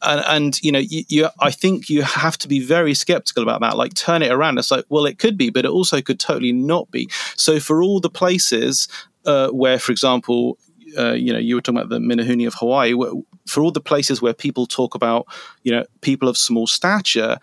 And, and you know, you, you, I think you have to be very skeptical about that. Like, turn it around. It's like, well, it could be, but it also could totally not be. So, for all the places uh, where, for example, uh, you know, you were talking about the Menehune of Hawaii. Where, for all the places where people talk about, you know, people of small stature,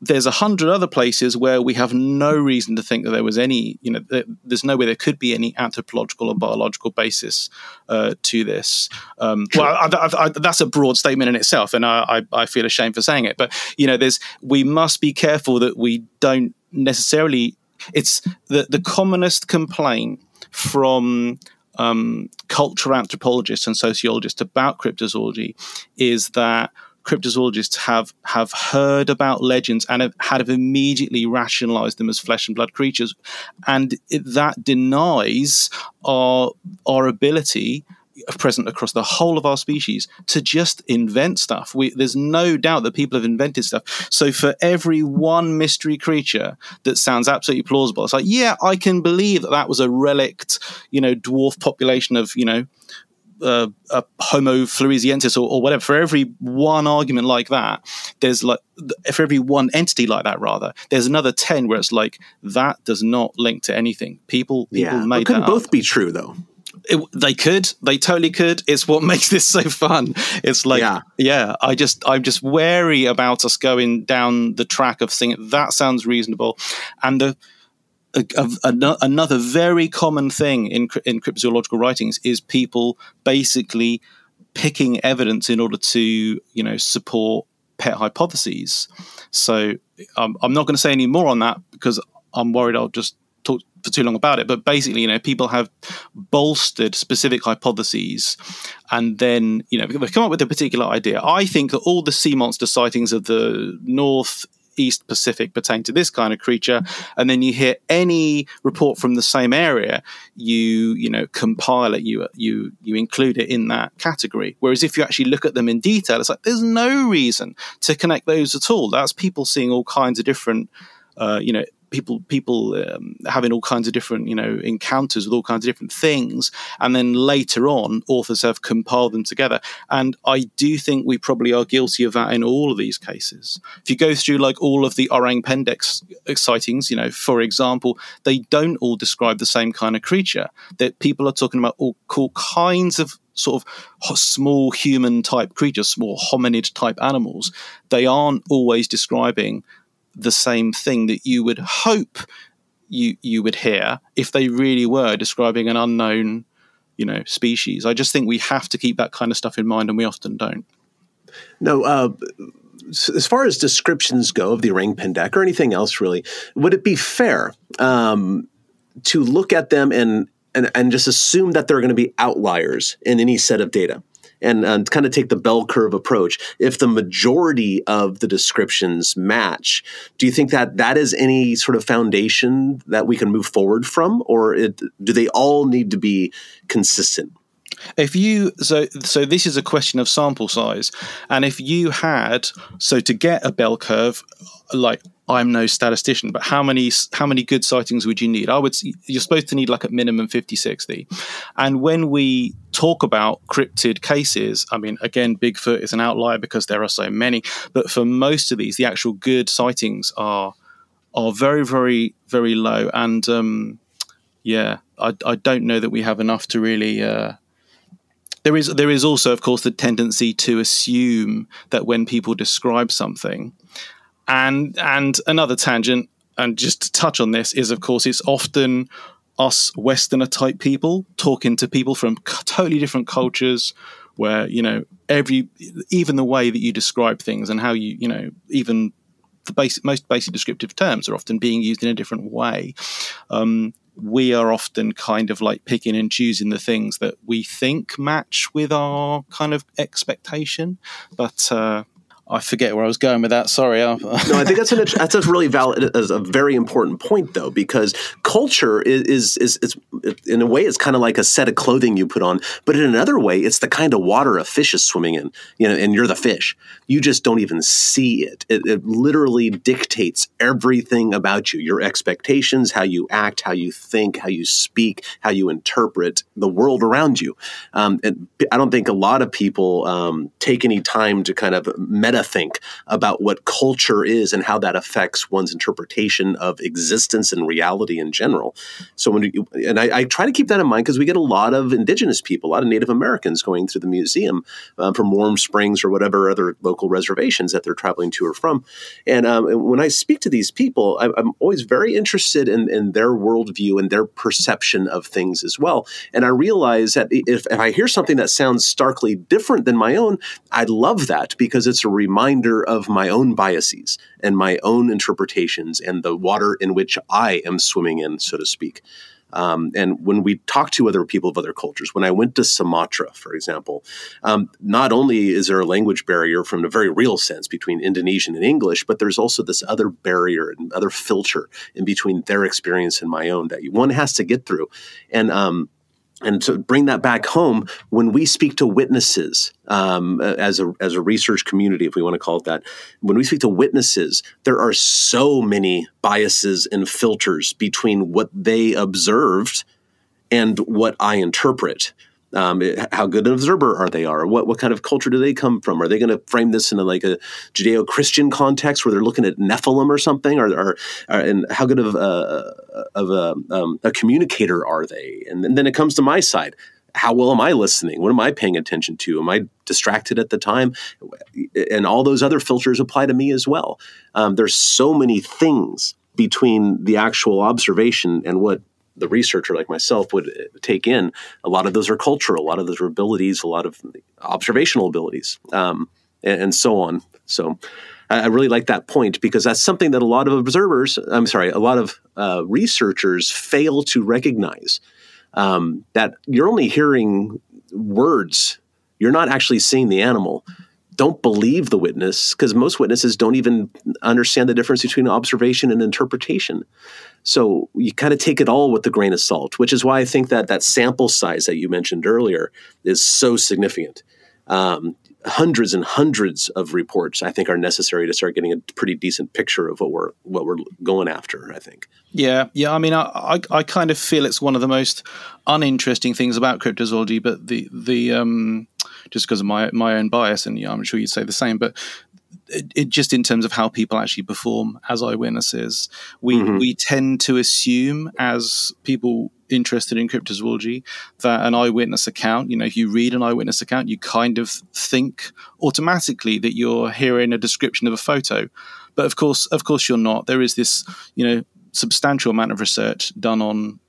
there's a hundred other places where we have no reason to think that there was any, you know, there's no way there could be any anthropological or biological basis uh, to this. Um, well, I, I, I, that's a broad statement in itself, and I, I, I feel ashamed for saying it. But you know, there's we must be careful that we don't necessarily. It's the the commonest complaint from um, cultural anthropologists and sociologists about cryptozoology is that cryptozoologists have have heard about legends and have, have immediately rationalized them as flesh and blood creatures, and it, that denies our our ability present across the whole of our species to just invent stuff. We, there's no doubt that people have invented stuff. So for every one mystery creature that sounds absolutely plausible, it's like, yeah, I can believe that that was a relict, you know, dwarf population of, you know, uh, a Homo floresiensis or, or whatever. For every one argument like that, there's like for every one entity like that, rather, there's another ten where it's like that does not link to anything. People people yeah made but couldn't both up. be true though it, they could they totally could it's what makes this so fun it's like Yeah. yeah. i just i'm just wary about us going down the track of saying that sounds reasonable and the another very common thing in in cryptozoological writings is people basically picking evidence in order to you know support pet hypotheses. So um, i'm not going to say any more on that because i'm worried i'll just talk for too long about it but basically you know people have bolstered specific hypotheses and then you know they've come up with a particular idea. I think that all the sea monster sightings of the north east pacific pertain to this kind of creature and then you hear any report from the same area you you know compile it you you you include it in that category. Whereas if you actually look at them in detail it's like there's no reason to connect those at all. That's people seeing all kinds of different uh, you know people people um, having all kinds of different you know encounters with all kinds of different things and then later on authors have compiled them together. And i do think we probably are guilty of that in all of these cases. If you go through like all of the orang pendeks sightings you know for example they don't all describe the same kind of creature that people are talking about all, all kinds of sort of small human type creatures small hominid type animals. They aren't always describing the same thing that you would hope you you would hear if they really were describing an unknown you know species i just think we have to keep that kind of stuff in mind and we often don't No, uh, as far as descriptions go of the orang pendek or anything else, really, would it be fair um, to look at them and, and and just assume that they're going to be outliers in any set of data? And, and kind of take the bell curve approach. If the majority of the descriptions match, do you think that that is any sort of foundation that we can move forward from, or it, do they all need to be consistent? if you so so this is a question of sample size and if you had so to get a bell curve like i'm no statistician but how many how many good sightings would you need? I would you're supposed to need like at minimum 50 60 and when we talk about cryptid cases i mean again bigfoot is an outlier because there are so many but for most of these the actual good sightings are are very very very low. And um yeah i, I don't know that we have enough to really uh there is there is also of course the tendency to assume that when people describe something and and another tangent and just to touch on this is of course it's often us westerner type people talking to people from totally different cultures where you know every even the way that you describe things and how you you know even the basic most basic descriptive terms are often being used in a different way um, we are often kind of like picking and choosing the things that we think match with our kind of expectation. But uh, I forget where I was going with that. Sorry. No, I think that's an, that's a really valid, is a very important point though, because culture is is, is, is in a way it's kind of like a set of clothing you put on, but in another way it's the kind of water a fish is swimming in, you know, and you're the fish. You just don't even see it. It, it literally dictates everything about you, your expectations, how you act, how you think, how you speak, how you interpret the world around you. Um, and I don't think a lot of people um, take any time to kind of meta think about what culture is and how that affects one's interpretation of existence and reality in general. So when you, and I, I try to keep that in mind because we get a lot of indigenous people, a lot of Native Americans going through the museum um, from Warm Springs or whatever other local reservations that they're traveling to or from. And, um, and when I speak to these people, I, I'm always very interested in, in their worldview and their perception of things as well. And I realize that if, if I hear something that sounds starkly different than my own, I love that because it's a reminder of my own biases and my own interpretations and the water in which I am swimming in, so to speak. Um, and when we talk to other people of other cultures, when I went to Sumatra, for example, um, not only is there a language barrier from a very real sense between Indonesian and English, but there's also this other barrier and other filter in between their experience and my own that one has to get through. And um, and to bring that back home, when we speak to witnesses um, as a as a research community, if we want to call it that, when we speak to witnesses, there are so many biases and filters between what they observed and what I interpret. Um, it- how good an observer are they? Are what what kind of culture do they come from? Are they going to frame this in a, like a Judeo-Christian context where they're looking at Nephilim or something? Or, or, or and how good of a of a, um, a communicator are they? And, then it comes to my side. how well am I listening? What am I paying attention to? Am I distracted at the time? And all those other filters apply to me as well. Um, there's so many things between the actual observation and what the researcher like myself would uh, take in. A lot of those are cultural, a lot of those are abilities, a lot of observational abilities, um, and, and so on. So I I really like that point because that's something that a lot of observers, I'm sorry, a lot of uh, researchers fail to recognize. Um, that you're only hearing words, you're not actually seeing the animal. Don't believe the witness because most witnesses don't even understand the difference between observation and interpretation. So you kind of take it all with a grain of salt, which is why I think that that sample size that you mentioned earlier is so significant. Um, hundreds and hundreds of reports I think are necessary to start getting a pretty decent picture of what we're what we're going after. I think. Yeah, yeah. I mean, I, I, I kind of feel it's one of the most uninteresting things about cryptozoology, but the the um, just because of my my own bias, and yeah, I'm sure you'd say the same, but. It, it just in terms of how people actually perform as eyewitnesses, we Mhm. we tend to assume as people interested in cryptozoology that an eyewitness account, you know, if you read an eyewitness account, you kind of think automatically that you're hearing a description of a photo. But of course, of course, you're not. There is this, you know, substantial amount of research done on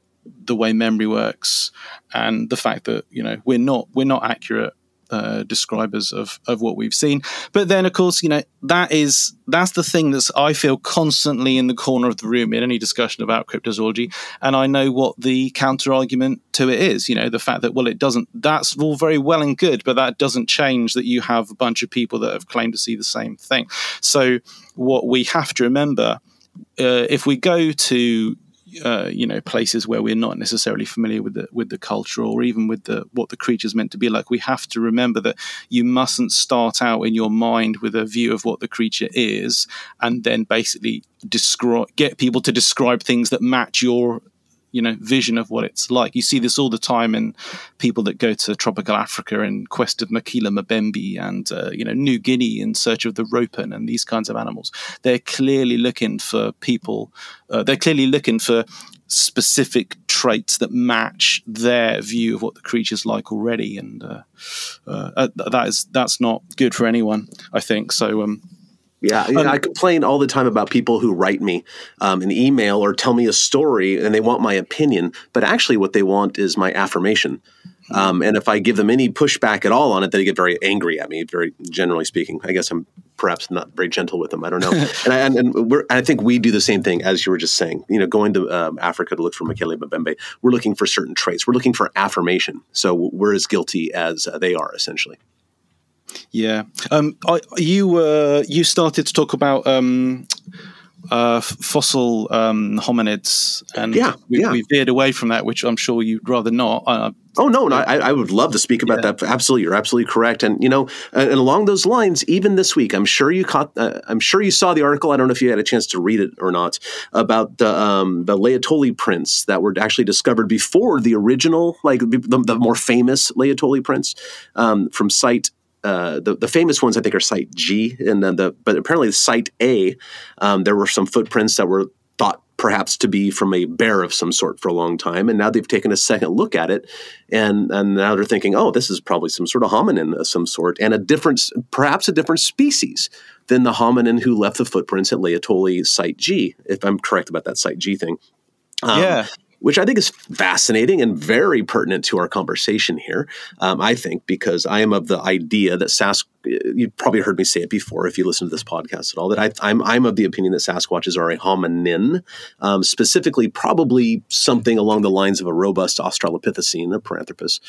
the way memory works and the fact that you know we're not we're not accurate uh, describers of of what we've seen. But then, of course, you know that is that's the thing that's I feel constantly in the corner of the room in any discussion about cryptozoology, and I know what the counter argument to it is. You know, the fact that well, it doesn't. That's all very well and good, but that doesn't change that you have a bunch of people that have claimed to see the same thing. So, what we have to remember uh, if we go to uh, you know places where we're not necessarily familiar with the with the culture or even with the what the creature's meant to be like. We have to remember that you mustn't start out in your mind with a view of what the creature is and then basically describe get people to describe things that match your you know vision of what it's like. You see this all the time in people that go to tropical africa in quest of mokele mbembe and uh, you know new guinea in search of the ropen and these kinds of animals. They're clearly looking for people uh, they're clearly looking for specific traits that match their view of what the creature's like already. And uh, uh, that is that's not good for anyone i think. So um Yeah, know, I complain all the time about people who write me um, an email or tell me a story and they want my opinion, but actually what they want is my affirmation. Um, and if I give them any pushback at all on it, they get very angry at me. Very generally speaking, I guess I'm perhaps not very gentle with them. I don't know. and, I, and, and we're, I think we do the same thing as you were just saying. You know, going to um, Africa to look for Mokele Mbembe, we're looking for certain traits. We're looking for affirmation. So we're as guilty as uh, they are, essentially. Yeah, um, I, you uh, you started to talk about um, uh, f- fossil um, hominids, and Yeah, we, yeah. we veered away from that, which I'm sure you'd rather not. Uh, Oh no, no, I, I would love to speak about that. Absolutely, you're absolutely correct. And you know, and, and along those lines, even this week, I'm sure you caught. Uh, I'm sure you saw the article. I don't know if you had a chance to read it or not about the um, the Laetoli prints that were actually discovered before the original, like the, the more famous Laetoli prints um, from site. Uh, the, the famous ones I think are Site G, and then the but apparently Site A, um, there were some footprints that were thought perhaps to be from a bear of some sort for a long time, and now they've taken a second look at it, and and now they're thinking, oh, this is probably some sort of hominin of some sort, and a different, perhaps a different species than the hominin who left the footprints at Laetoli Site G, if I'm correct about that Site G thing. Um, Yeah. Which I think is fascinating and very pertinent to our conversation here. Um, I think because I am of the idea that Sask. You've probably heard me say it before if you listen to this podcast at all. That I, I'm I'm of the opinion that Sasquatches are a hominin, um, specifically probably something along the lines of a robust Australopithecine, a Paranthropus.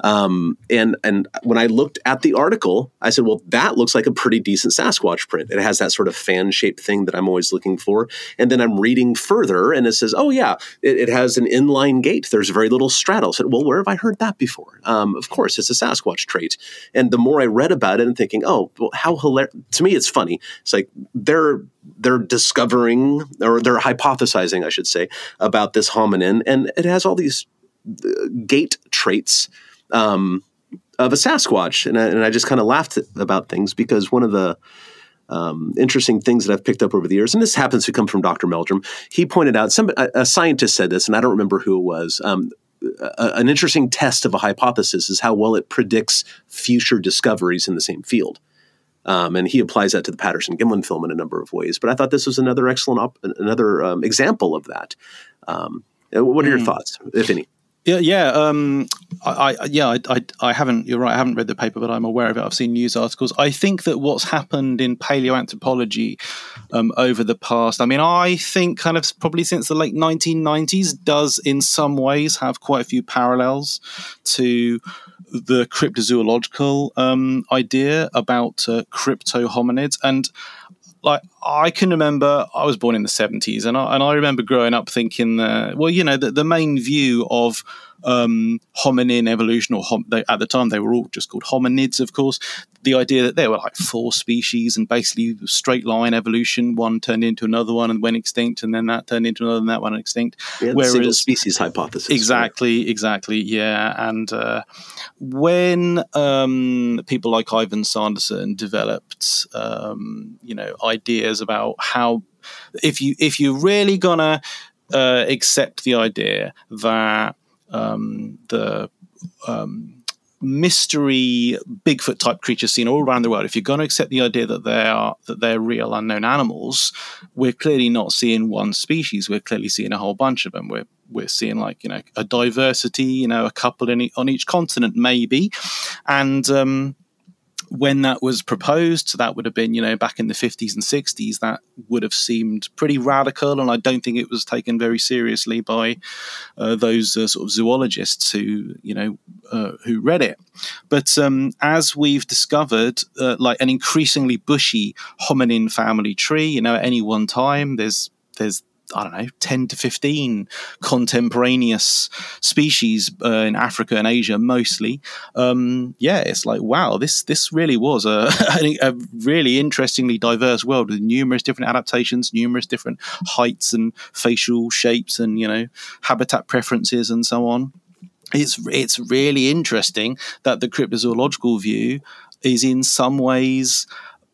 Um, and and when I looked at the article, I said, well, that looks like a pretty decent Sasquatch print. It has that sort of fan shaped thing that I'm always looking for. And then I'm reading further, and it says, oh yeah, it, it has an inline gait. There's very little straddle. I said, well, where have I heard that before? Um, of course, it's a Sasquatch trait. And the more I read about it, and thinking, oh, well, how hilarious! To me, it's funny. It's like they're they're discovering or they're hypothesizing, I should say, about this hominin, and it has all these uh, gait traits um, of a Sasquatch, and I, and I just kind of laughed about things because one of the um, interesting things that I've picked up over the years, and this happens to come from Dr. Meldrum. He pointed out some a, a scientist said this, and I don't remember who it was. Um, a, an interesting test of a hypothesis is how well it predicts future discoveries in the same field. Um, and he applies that to the Patterson Gimlin film in a number of ways. But I thought this was another excellent, op- another um, example of that. Um, what are your thoughts, if any? Yeah, yeah, um, I, I, yeah, I, I, I haven't. You're right. I haven't read the paper, but I'm aware of it. I've seen news articles. I think that what's happened in paleoanthropology um, over the past, I mean, I think kind of probably since the late 1990s, does in some ways have quite a few parallels to the cryptozoological um, idea about uh, crypto hominids and like I can remember I was born in the 70s and I, and I remember growing up thinking uh, well you know the, the main view of um, hominin evolution or hom- they, at the time they were all just called hominids of course the idea that there were like four species and basically straight line evolution one turned into another one and went extinct and then that turned into another and that one extinct Yeah, the single species hypothesis. Exactly, exactly. Yeah, and uh, when um, people like Ivan Sanderson developed, um, you know, ideas about how if you if you're really gonna uh, accept the idea that um, the um, mystery Bigfoot type creatures seen all around the world. If you're going to accept the idea that they are that they're real unknown animals, we're clearly not seeing one species. We're clearly seeing a whole bunch of them. We're we're seeing like you know a diversity, you know, a couple in, on each continent maybe, and um, when that was proposed, that would have been, you know, back in the 50s and 60s, that would have seemed pretty radical. And I don't think it was taken very seriously by uh, those uh, sort of zoologists who, you know, uh, who read it. But um, as we've discovered, uh, like an increasingly bushy hominin family tree, you know, at any one time, there's there's I don't know, 10 to 15 contemporaneous species uh, in Africa and Asia mostly. Um, yeah, it's like, wow, this this really was a, a really interestingly diverse world with numerous different adaptations, numerous different heights and facial shapes and, you know, habitat preferences and so on. It's, it's really interesting that the cryptozoological view is in some ways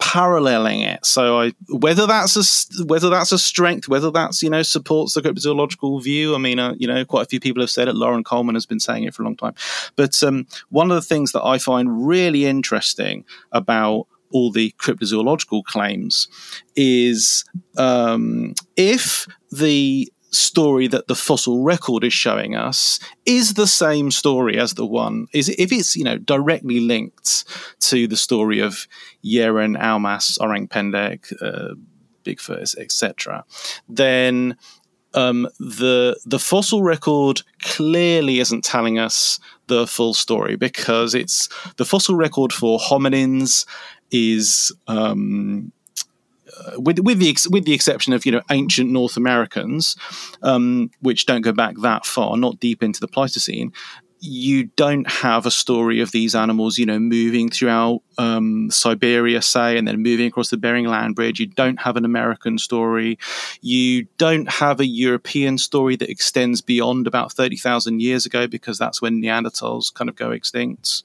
paralleling it. So I whether that's a whether that's a strength, whether that's you know supports the cryptozoological view. I mean, uh, you know, quite a few people have said it. Loren Coleman has been saying it for a long time. But um, one of the things that I find really interesting about all the cryptozoological claims is um, if the story that the fossil record is showing us is the same story as the one is if it's you know directly linked to the story of Yeren, Almas, Orang Pendek, uh, Bigfoot, etc., then um, the the fossil record clearly isn't telling us the full story because it's the fossil record for hominins is um, with with the ex- with the exception of you know ancient North Americans, um, which don't go back that far, not deep into the Pleistocene. You don't have a story of these animals, you know, moving throughout um, Siberia, say, and then moving across the Bering Land Bridge. You don't have an American story. You don't have a European story that extends beyond about thirty thousand years ago, because that's when Neanderthals kind of go extinct.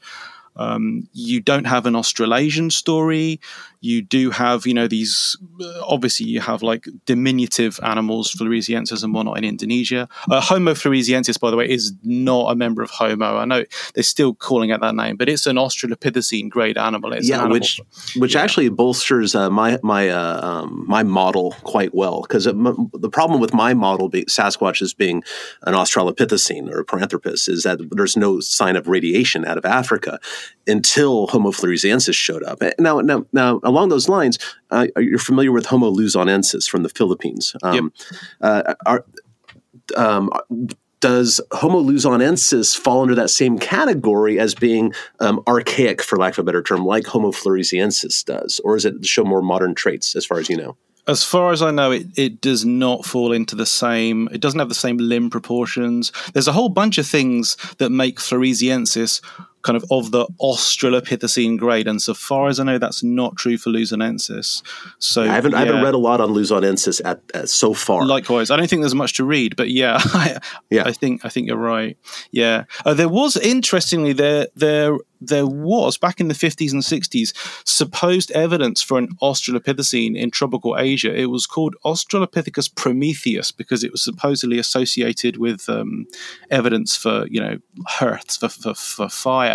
Um, you don't have an Australasian story. You do have, you know, these. Uh, obviously, you have like diminutive animals, Floresiensis and whatnot in Indonesia. Uh, Homo floresiensis, by the way, is not a member of Homo. I know they're still calling it that name, but it's an Australopithecine grade animal. It's an yeah, animal- which which actually bolsters uh, my my uh, um, my model quite well because the problem with my model, be, Sasquatch as being an Australopithecine or a Paranthropus, is that there's no sign of radiation out of Africa until Homo floresiensis showed up. Now, now, now, along those lines, uh, you're familiar with Homo luzonensis from the Philippines. Um, uh, are, um, does Homo luzonensis fall under that same category as being um, archaic, for lack of a better term, like Homo floresiensis does, or does it show more modern traits, as far as you know? As far as I know, it, it does not fall into the same. It doesn't have the same limb proportions. There's a whole bunch of things that make Floresiensis kind of of the Australopithecine grade, and so far as I know, that's not true for Luzonensis. So I haven't I haven't read a lot on Luzonensis at, at so far. Likewise, I don't think there's much to read, but yeah, I, Yeah. I think I think you're right. Yeah, uh, there was interestingly there there there was back in the 50s and 60s supposed evidence for an Australopithecine in tropical Asia. It was called Australopithecus prometheus because it was supposedly associated with um, evidence for you know hearths for for, for fire.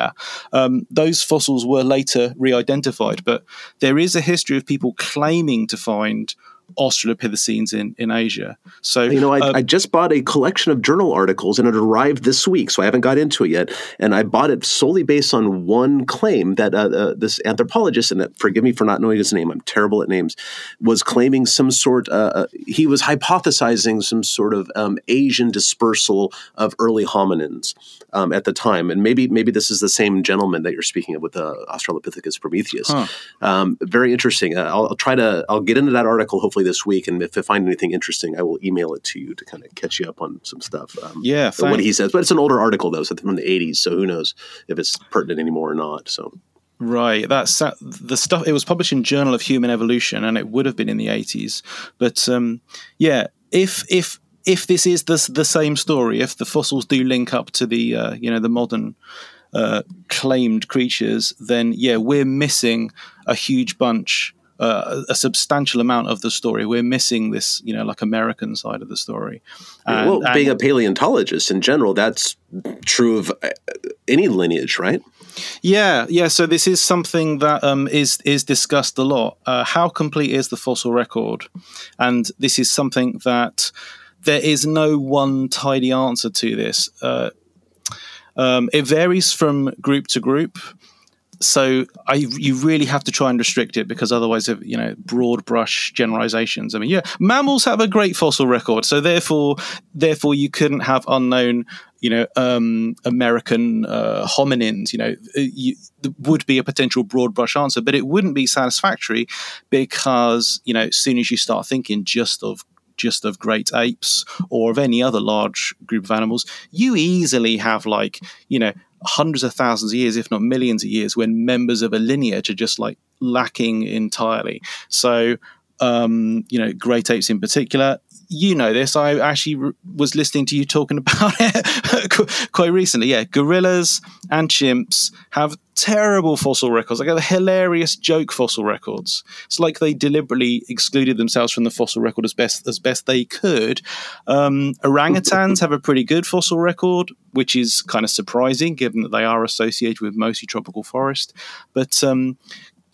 Um, those fossils were later re-identified, but there is a history of people claiming to find Australopithecines in, in Asia. So You know, I, uh, I just bought a collection of journal articles and it arrived this week, so I haven't got into it yet. And I bought it solely based on one claim that uh, uh, this anthropologist, and uh, forgive me for not knowing his name, I'm terrible at names, was claiming some sort, uh, uh, he was hypothesizing some sort of um, Asian dispersal of early hominins um, at the time. And maybe maybe this is the same gentleman that you're speaking of with uh, Australopithecus prometheus. Huh. Um, very interesting. Uh, I'll, I'll try to, I'll get into that article hopefully this week. And if I find anything interesting, I will email it to you to kind of catch you up on some stuff. Um, Yeah, what he says. But it's an older article, though, so from the 80s. So who knows if it's pertinent anymore or not. So, Right, that's that- the stuff. It was published in Journal of Human Evolution, and it would have been in the eighties. But um, yeah, if if if this is the the same story, if the fossils do link up to the uh, you know the modern uh, claimed creatures, then yeah, we're missing a huge bunch. Uh, a substantial amount of the story. We're missing this, you know, like American side of the story. And- well, and- being a paleontologist in general, that's true of uh, any lineage, right? Yeah, yeah. So this is something that um, is is discussed a lot. Uh, how complete is the fossil record? And this is something that there is no one tidy answer to this. Uh, um, it varies from group to group. So I, you really have to try and restrict it because otherwise, if, you know, broad brush generalizations. I mean, yeah, mammals have a great fossil record, so therefore, therefore, you couldn't have unknown, you know, um, American uh, hominins. You know, you, would be a potential broad brush answer, but it wouldn't be satisfactory because you know, as soon as you start thinking just of just of great apes or of any other large group of animals, you easily have like, you know, hundreds of thousands of years, if not millions of years, when members of a lineage are just like lacking entirely. So, um, you know, great apes in particular. You know this. I actually was listening to you talking about it quite recently. Yeah, gorillas and chimps have terrible fossil records. Like hilarious joke fossil records. It's like they deliberately excluded themselves from the fossil record as best as best they could. Um, orangutans have a pretty good fossil record, which is kind of surprising given that they are associated with mostly tropical forest. But um,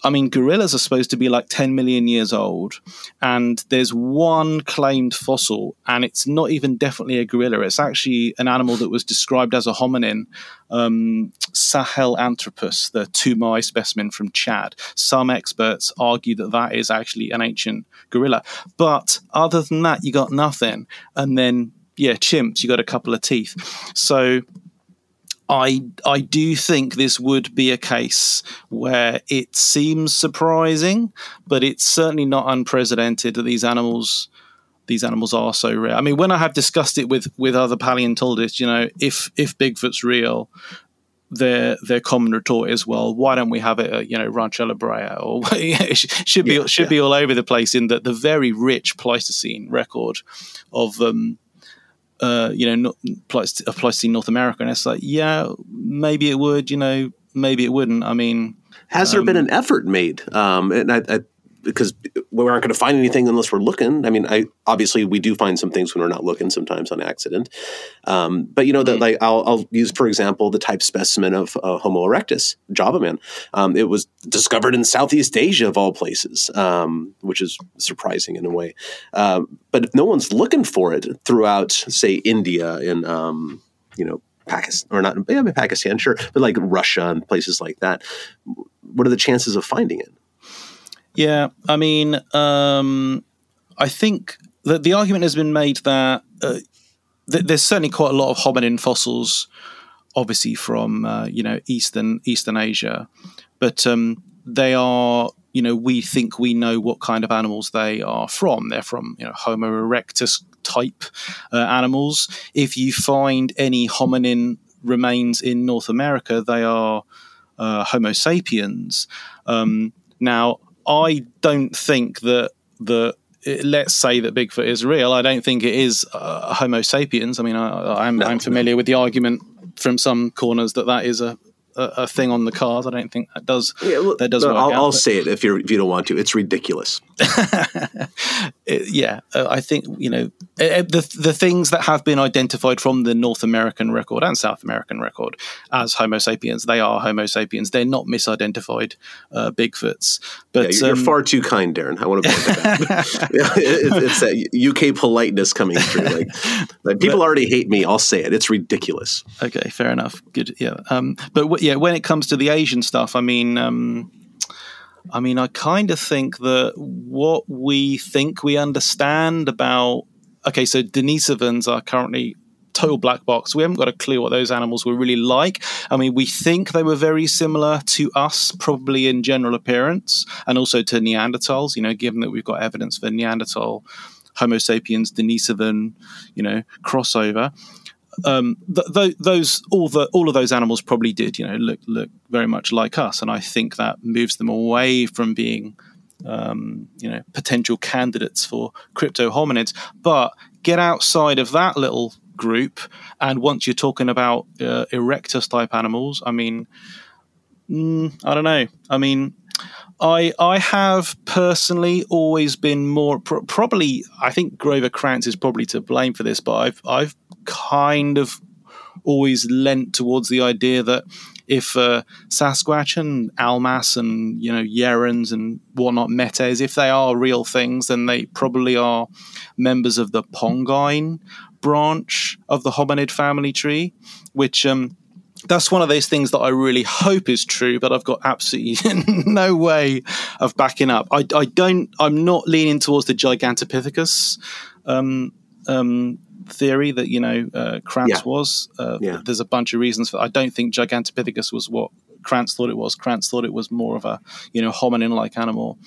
I mean, gorillas are supposed to be like 10 million years old, and there's one claimed fossil, and it's not even definitely a gorilla. It's actually an animal that was described as a hominin, um, Sahelanthropus, the Toumai specimen from Chad. Some experts argue that that is actually an ancient gorilla. But other than that, you got nothing. And then, yeah, chimps, you got a couple of teeth. So I I do think this would be a case where it seems surprising, but it's certainly not unprecedented that these animals these animals are so rare. I mean, when I have discussed it with with other paleontologists, you know, if if Bigfoot's real, their their common retort is, well, why don't we have it at you know Rancho La Brea or it should be Yeah, should yeah. be all over the place in the the very rich Pleistocene record of um uh, you know, not, Pleist- of Pleistocene North America, and it's like, yeah, maybe it would, you know, maybe it wouldn't. I mean, Has there been an effort made? Um, and I, I, because we aren't going to find anything unless we're looking. I mean, I obviously we do find some things when we're not looking sometimes on accident. Um, but you know that like I'll, I'll use for example the type specimen of uh, Homo erectus, Java man. Um, it was discovered in Southeast Asia of all places, um, which is surprising in a way. Um, but if no one's looking for it throughout, say, India and um, you know. Pakistan or not, yeah, Pakistan, sure, but like Russia and places like that. What are the chances of finding it? Yeah, I mean, um, I think that the argument has been made that uh, th- there's certainly quite a lot of hominin fossils, obviously from uh, you know eastern Eastern Asia, but um, they are you know we think we know what kind of animals they are from. They're from you know Homo erectus type uh, animals. If you find any hominin remains in North America, they are uh, Homo sapiens. Um, now, I don't think that the let's say that Bigfoot is real. I don't think it is uh, Homo sapiens. I mean, I, I'm, No, I'm familiar with the argument from some corners that that is a, a, a thing on the cards. I don't think that does Yeah, well, that does no, I'll, out, I'll say it if you if you don't want to. It's ridiculous. it- yeah, uh, I think you know uh, uh, the the things that have been identified from the North American record and South American record as Homo sapiens, they are Homo sapiens. They're not misidentified uh, Bigfoots. But Yeah, you're, you're um, far too kind, Darren. I want to point that it, it's that UK politeness coming through. Like, like people already hate me. I'll say it. It's ridiculous. Okay, fair enough. Good. Yeah. Um, but w- yeah, when it comes to the Asian stuff, I mean, um, I mean, I kind of think that what we think we understand about okay, so Denisovans are currently total black box. We haven't got a clue what those animals were really like. I mean, we think they were very similar to us, probably in general appearance, and also to Neanderthals. You know, given that we've got evidence for Neanderthal, Homo sapiens, Denisovan, you know, crossover um, th- th- those all the all of those animals probably did you know look look very much like us, and I think that moves them away from being um, you know potential candidates for crypto hominids. But get outside of that little group, and once you're talking about uh, erectus type animals, I mean, mm, I don't know. I mean. I I have personally always been more pr- probably I think Grover Krantz is probably to blame for this, but I've I've kind of always lent towards the idea that if uh, Sasquatch and Almas and you know Yerens and whatnot Metes, if they are real things, then they probably are members of the Pongine branch of the hominid family tree, which um, that's one of those things that I really hope is true, but I've got absolutely no way of backing up. I, I don't. I'm not leaning towards the Gigantopithecus um, um, theory that you know uh, Krantz Yeah. was. Uh, Yeah. There's a bunch of reasons for. I don't think Gigantopithecus was what Krantz thought it was. Krantz thought it was more of a you know hominin-like animal,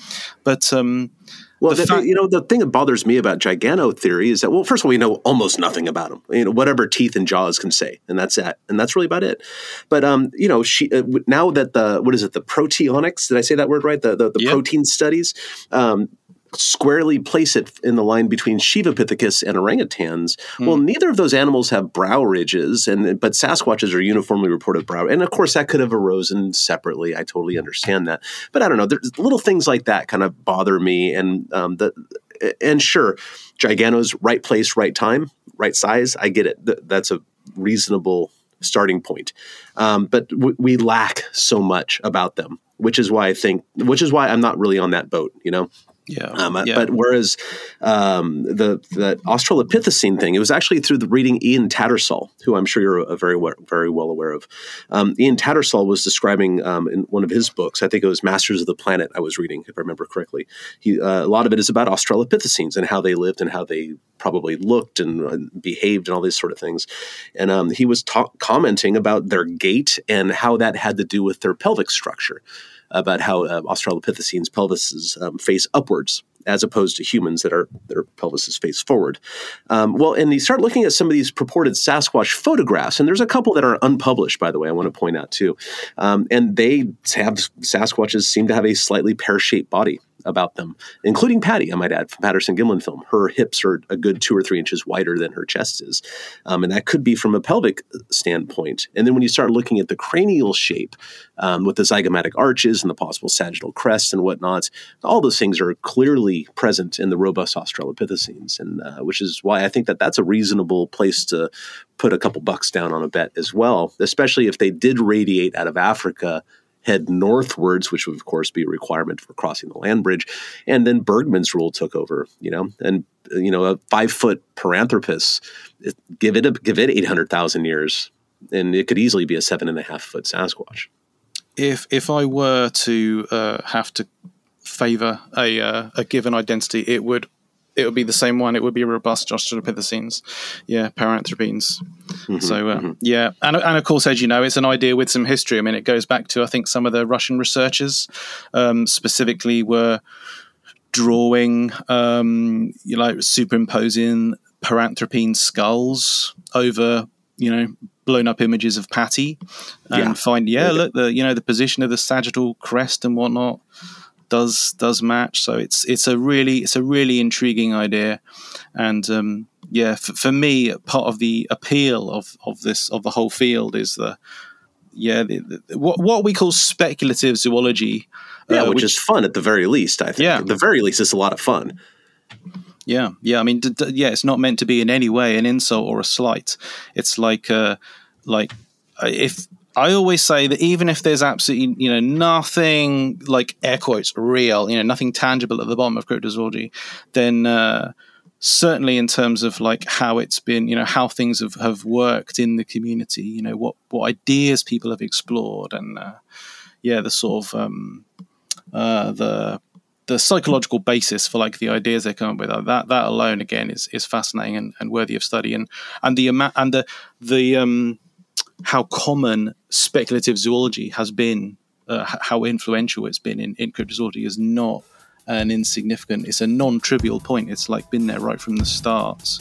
but um, Well, The the, fact- you know, the thing that bothers me about Giganto theory is that, well, first of all, we know almost nothing about them. You know, whatever teeth and jaws can say, and that's that, and that's really about it. But um, you know, she uh, now that the what is it, the proteonics? Did I say that word right? The the, the Yeah. protein studies. Um, squarely place it in the line between Sivapithecus and orangutans. Well, neither of those animals have brow ridges, and but Sasquatches are uniformly reported brow, and of course that could have arisen separately. I totally understand that, but I don't know. There's little things like that kind of bother me, and um, the and sure, Giganto's right place, right time, right size. I get it. Th- that's a reasonable starting point, um, but w- we lack so much about them, which is why I think, which is why I'm not really on that boat. You know. Yeah, Um, yeah. But whereas um, the the Australopithecine thing, it was actually through the reading Ian Tattersall, who I'm sure you're a very very well aware of. Um, Ian Tattersall was describing um, in one of his books, I think it was Masters of the Planet. I was reading, if I remember correctly. He, uh, a lot of it is about Australopithecines and how they lived and how they probably looked and uh, behaved and all these sort of things. And um, he was ta- commenting about their gait and how that had to do with their pelvic structure about how uh, Australopithecines' pelvises um, face upwards as opposed to humans that are their pelvises face forward. Um, well, and you start looking at some of these purported Sasquatch photographs, and there's a couple that are unpublished, by the way. I want to point out too, um, and they have Sasquatches seem to have a slightly pear-shaped body about them, including Patty, I might add, from Patterson Gimlin film. Her hips are a good two or three inches wider than her chest is. Um, and that could be from a pelvic standpoint. And then when you start looking at the cranial shape um, with the zygomatic arches and the possible sagittal crests and whatnot, all those things are clearly present in the robust Australopithecines. And uh, which is why I think that that's a reasonable place to put a couple bucks down on a bet as well, especially if they did radiate out of Africa head northwards, which would of course be a requirement for crossing the land bridge. And then Bergmann's rule took over, you know, and uh, you know a five foot Paranthropus, give it a, give it eight hundred thousand years, and it could easily be a seven and a half foot Sasquatch. if if I were to uh, have to favor a uh, a given identity, it would it would be the same one. It would be robust Australopithecines, yeah, Paranthropines. so uh, yeah, and and of course, as you know, it's an idea with some history. I mean, it goes back to I think some of the Russian researchers um, specifically were drawing, um, you know, superimposing Paranthropine skulls over, you know, blown up images of Patty and Yeah. find yeah, Yeah. look the you know the position of the sagittal crest and whatnot does does match. So it's it's a really it's a really intriguing idea, and um, yeah, for, for me, part of the appeal of of this of the whole field is the yeah the, the, what what we call speculative zoology. Yeah, uh, which, is fun at the very least. I think. Yeah. At the very least, it's a lot of fun. Yeah, yeah. I mean, d- d- yeah, it's not meant to be in any way an insult or a slight. It's like, uh, like uh, if I always say that even if there's absolutely, you know, nothing like air quotes real, you know, nothing tangible at the bottom of cryptozoology, then uh, certainly in terms of like how it's been, you know, how things have, have worked in the community, you know, what what ideas people have explored, and uh, yeah, the sort of um, uh, the the psychological basis for like the ideas they come up with uh, that that alone again is is fascinating and, and worthy of study. And and the and the the um how common speculative zoology has been uh, how influential it's been in, in cryptozoology is not an insignificant it's a non-trivial point it's like been there right from the start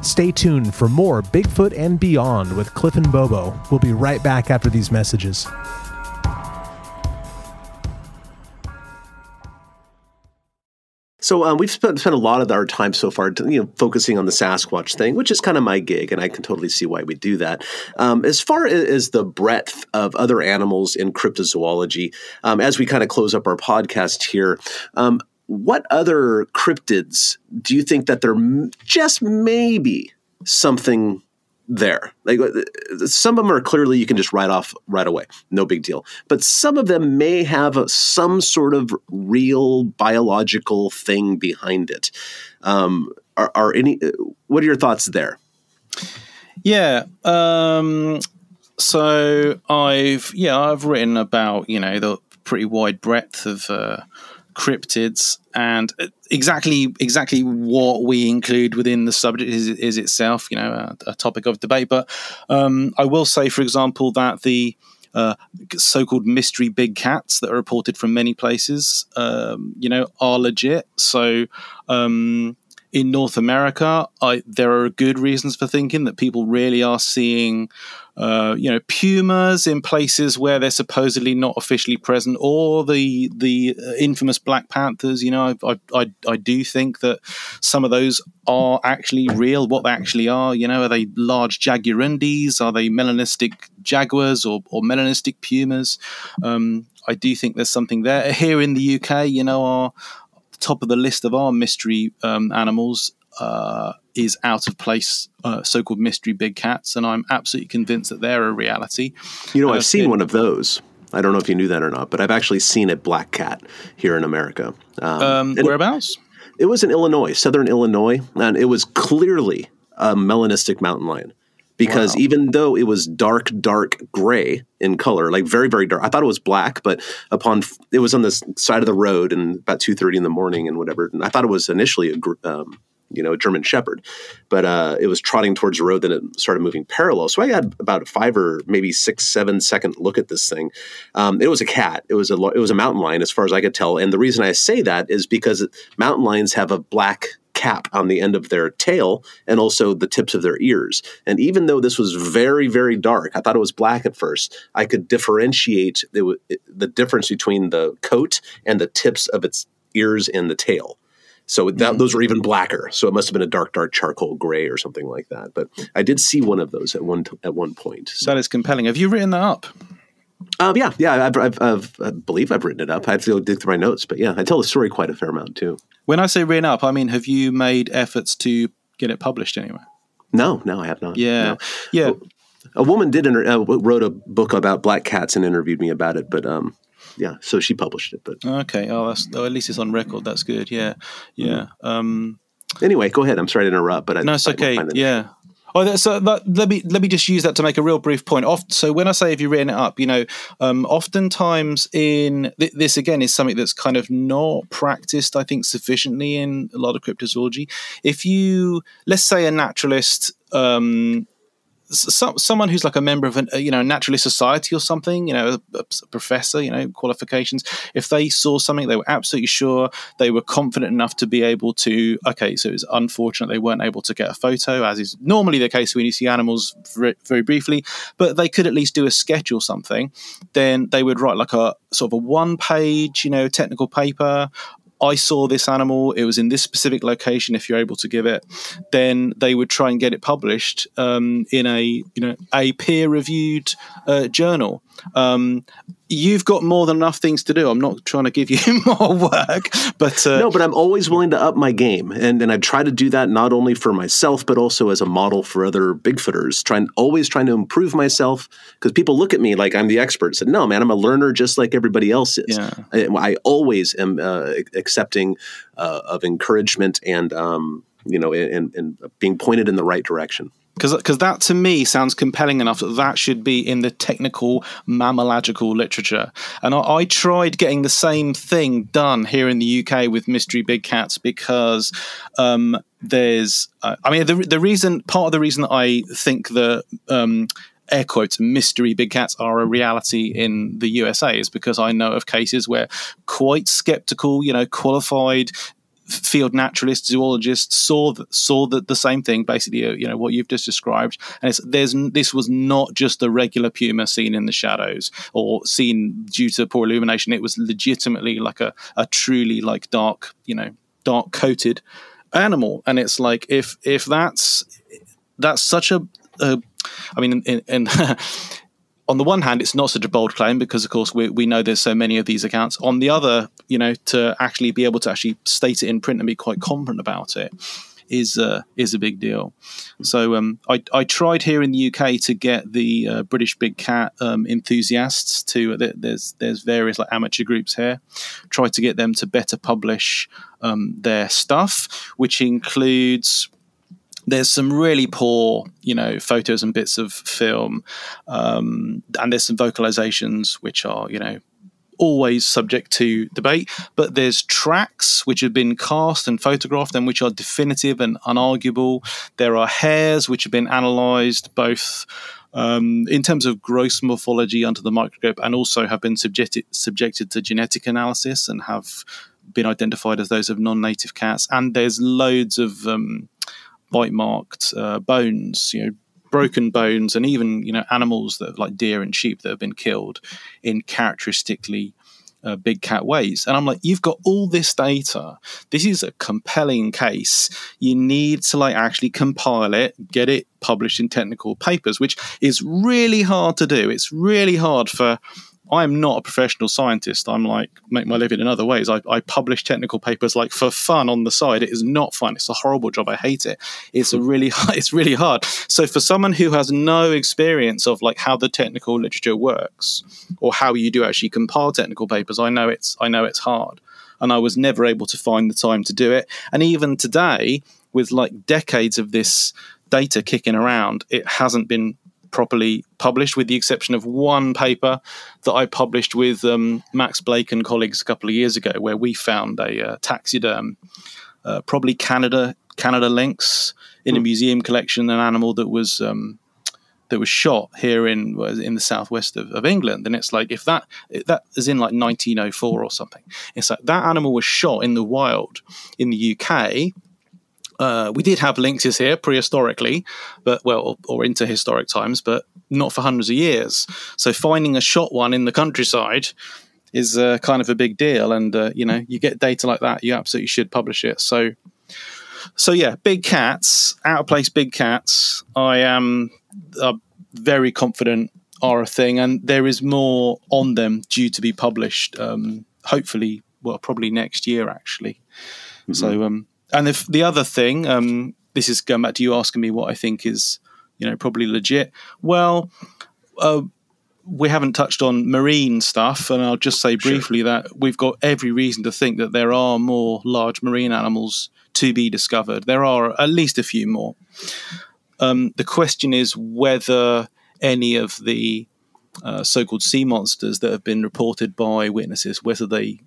Stay tuned for more Bigfoot and Beyond with Cliff and Bobo. We'll be right back after these messages. So um, we've spent, spent a lot of our time so far, you know, focusing on the Sasquatch thing, which is kind of my gig, and I can totally see why we do that. Um, as far as the breadth of other animals in cryptozoology, um, as we kind of close up our podcast here, um, what other cryptids do you think that there just maybe something there. Like uh, some of them are clearly you can just write off right away, no big deal. But some of them may have a, some sort of real biological thing behind it. Um, are, are any? uh, What are your thoughts there? Yeah. Um, so I've yeah I've written about you know the pretty wide breadth of uh, cryptids and exactly exactly what we include within the subject is, is itself you know a, a topic of debate. But um, I will say, for example, that the uh, so-called mystery big cats that are reported from many places, um, you know, are legit. So um, in North America, I, there are good reasons for thinking that people really are seeing, uh, you know, pumas in places where they're supposedly not officially present, or the the uh, infamous black panthers. You know, I, I, I, do think that some of those are actually real. What they actually are, you know, are they large jaguarundis? Are they melanistic jaguars or, or melanistic pumas? Um, I do think there's something there. Here in the UK, you know, our top of the list of our mystery um, animals uh, is out of place, uh, so-called mystery big cats, and I'm absolutely convinced that they're a reality. You know, I've seen it- one of those. I don't know if you knew that or not, but I've actually seen a black cat here in America. Um, Um, whereabouts? it was in Illinois, southern Illinois, and it was clearly a melanistic mountain lion. Because Wow. even though it was dark, dark gray in color, like very, very dark, I thought it was black. But upon it was on the side of the road, and about two thirty in the morning, and whatever. And I thought it was initially a, um, you know, a German Shepherd, but uh, it was trotting towards the road. Then it started moving parallel. So I had about a five or maybe six, seven second look at this thing. Um, it was a cat. It was a it was a mountain lion, as far as I could tell. And the reason I say that is because mountain lions have a black cap on the end of their tail and also the tips of their ears. And even though this was very, very dark, I thought it was black at first. I could differentiate the, the difference between the coat and the tips of its ears and the tail. So that, those were even blacker. So it must have been a dark, dark charcoal gray or something like that. But I did see one of those at one at one point. So, That is compelling. Have you written that up? um, yeah, yeah, I've, I've, I've, I believe I've written it up. I have to go dig through my notes, but yeah, I tell the story quite a fair amount too. When I say written up, I mean have you made efforts to get it published anywhere? No, no, I have not. Yeah, No. yeah. A woman did inter- uh, wrote a book about black cats and interviewed me about it, but um, yeah, so she published it. But Okay. Oh, that's oh, at least it's on record. That's good. Yeah, yeah. Um, anyway, go ahead. I'm sorry to interrupt, but I, No, it's I okay. it- Yeah. Oh, that, so that, let me let me just use that to make a real brief point. Oft, so when I say if you've written it up, you know, um, oftentimes in th- this again is something that's kind of not practiced, I think, sufficiently in a lot of cryptozoology. If you let's say a naturalist um, some, someone who's like a member of a, uh, you know, naturalist society or something, you know, a, a professor, you know, qualifications, if they saw something, they were absolutely sure, they were confident enough to be able to, okay, so it's unfortunate they weren't able to get a photo, as is normally the case when you see animals very, very briefly, but they could at least do a sketch or something, then they would write like a sort of a one page, you know, technical paper I saw this animal, it was in this specific location. If you're able to give it, then they would try and get it published um, in a you know a peer reviewed uh, journal. Um, you've got more than enough things to do. I'm not trying to give you more work, but uh, No, but I'm always willing to up my game, and and I try to do that not only for myself but also as a model for other Bigfooters. Trying always trying to improve myself because people look at me like I'm the expert. Said no, man, I'm a learner just like everybody else is. Yeah. I, I always am uh, accepting uh, of encouragement and um, you know and, and being pointed in the right direction. Because that to me sounds compelling enough that that should be in the technical mammalogical literature. And I, I tried getting the same thing done here in the UK with mystery big cats because um, there's, uh, I mean, the the reason part of the reason that I think the um, air quotes mystery big cats are a reality in the USA is because I know of cases where quite skeptical, you know, qualified field naturalists, zoologists saw that saw that the same thing, basically, uh, you know, what you've just described. And it's, there's this was not just a regular puma seen in the shadows or seen due to poor illumination. It was legitimately like a, a truly like dark, you know, dark coated animal. And it's like if if that's that's such a, a I mean, in, in on the one hand, it's not such a bold claim because, of course, we, we know there's so many of these accounts. On the other, you know, to actually be able to actually state it in print and be quite confident about it is uh, is a big deal. So um, I, I tried here in the UK to get the uh, British big cat um, enthusiasts to there's there's various like amateur groups here. Tried to get them to better publish um, their stuff, which includes there's some really poor, you know, photos and bits of film, um, and there's some vocalizations which are, you know, always subject to debate. But there's tracks which have been cast and photographed and which are definitive and unarguable. There are hairs which have been analysed both. Um, in terms of gross morphology under the microscope, and also have been subjected subjected to genetic analysis and have been identified as those of non-native cats. And there's loads of um, bite marked uh, bones, you know, broken bones, and even you know animals that like deer and sheep that have been killed in characteristically uh, big cat ways. And I'm like, you've got all this data. This is a compelling case. You need to like actually compile it, get it published in technical papers, which is really hard to do. It's really hard for I'm not a professional scientist. I'm like make my living in other ways. I, I publish technical papers like for fun on the side. It is not fun. It's a horrible job. I hate it. It's a really it's really hard. So for someone who has no experience of like how the technical literature works or how you do actually compile technical papers, I know it's I know it's hard, and I was never able to find the time to do it. And even today, with like decades of this data kicking around, it hasn't been properly published, with the exception of one paper that I published with um, Max Blake and colleagues a couple of years ago, where we found a uh, taxiderm, uh, probably Canada Canada lynx in a museum collection, an animal that was. Um, that was shot here in in the southwest of, of England, and it's like if that that is in like 1904 or something. It's like that animal was shot in the wild in the UK, uh, we did have lynxes here prehistorically, but well, or, or into historic times, but not for hundreds of years. So finding a shot one in the countryside is uh, kind of a big deal, and uh, you know, you get data like that, you absolutely should publish it. So, so yeah, big cats, out of place, big cats. I am uh, very confident are a thing, and there is more on them due to be published. Um, hopefully, well, probably next year actually. So, um, and if the other thing, um, this is going back to you asking me what I think is, you know, probably legit. Well, uh, we haven't touched on marine stuff, and I'll just say briefly that we've got every reason to think that there are more large marine animals to be discovered. There are at least a few more. Um, the question is whether any of the uh, so-called sea monsters that have been reported by witnesses, whether they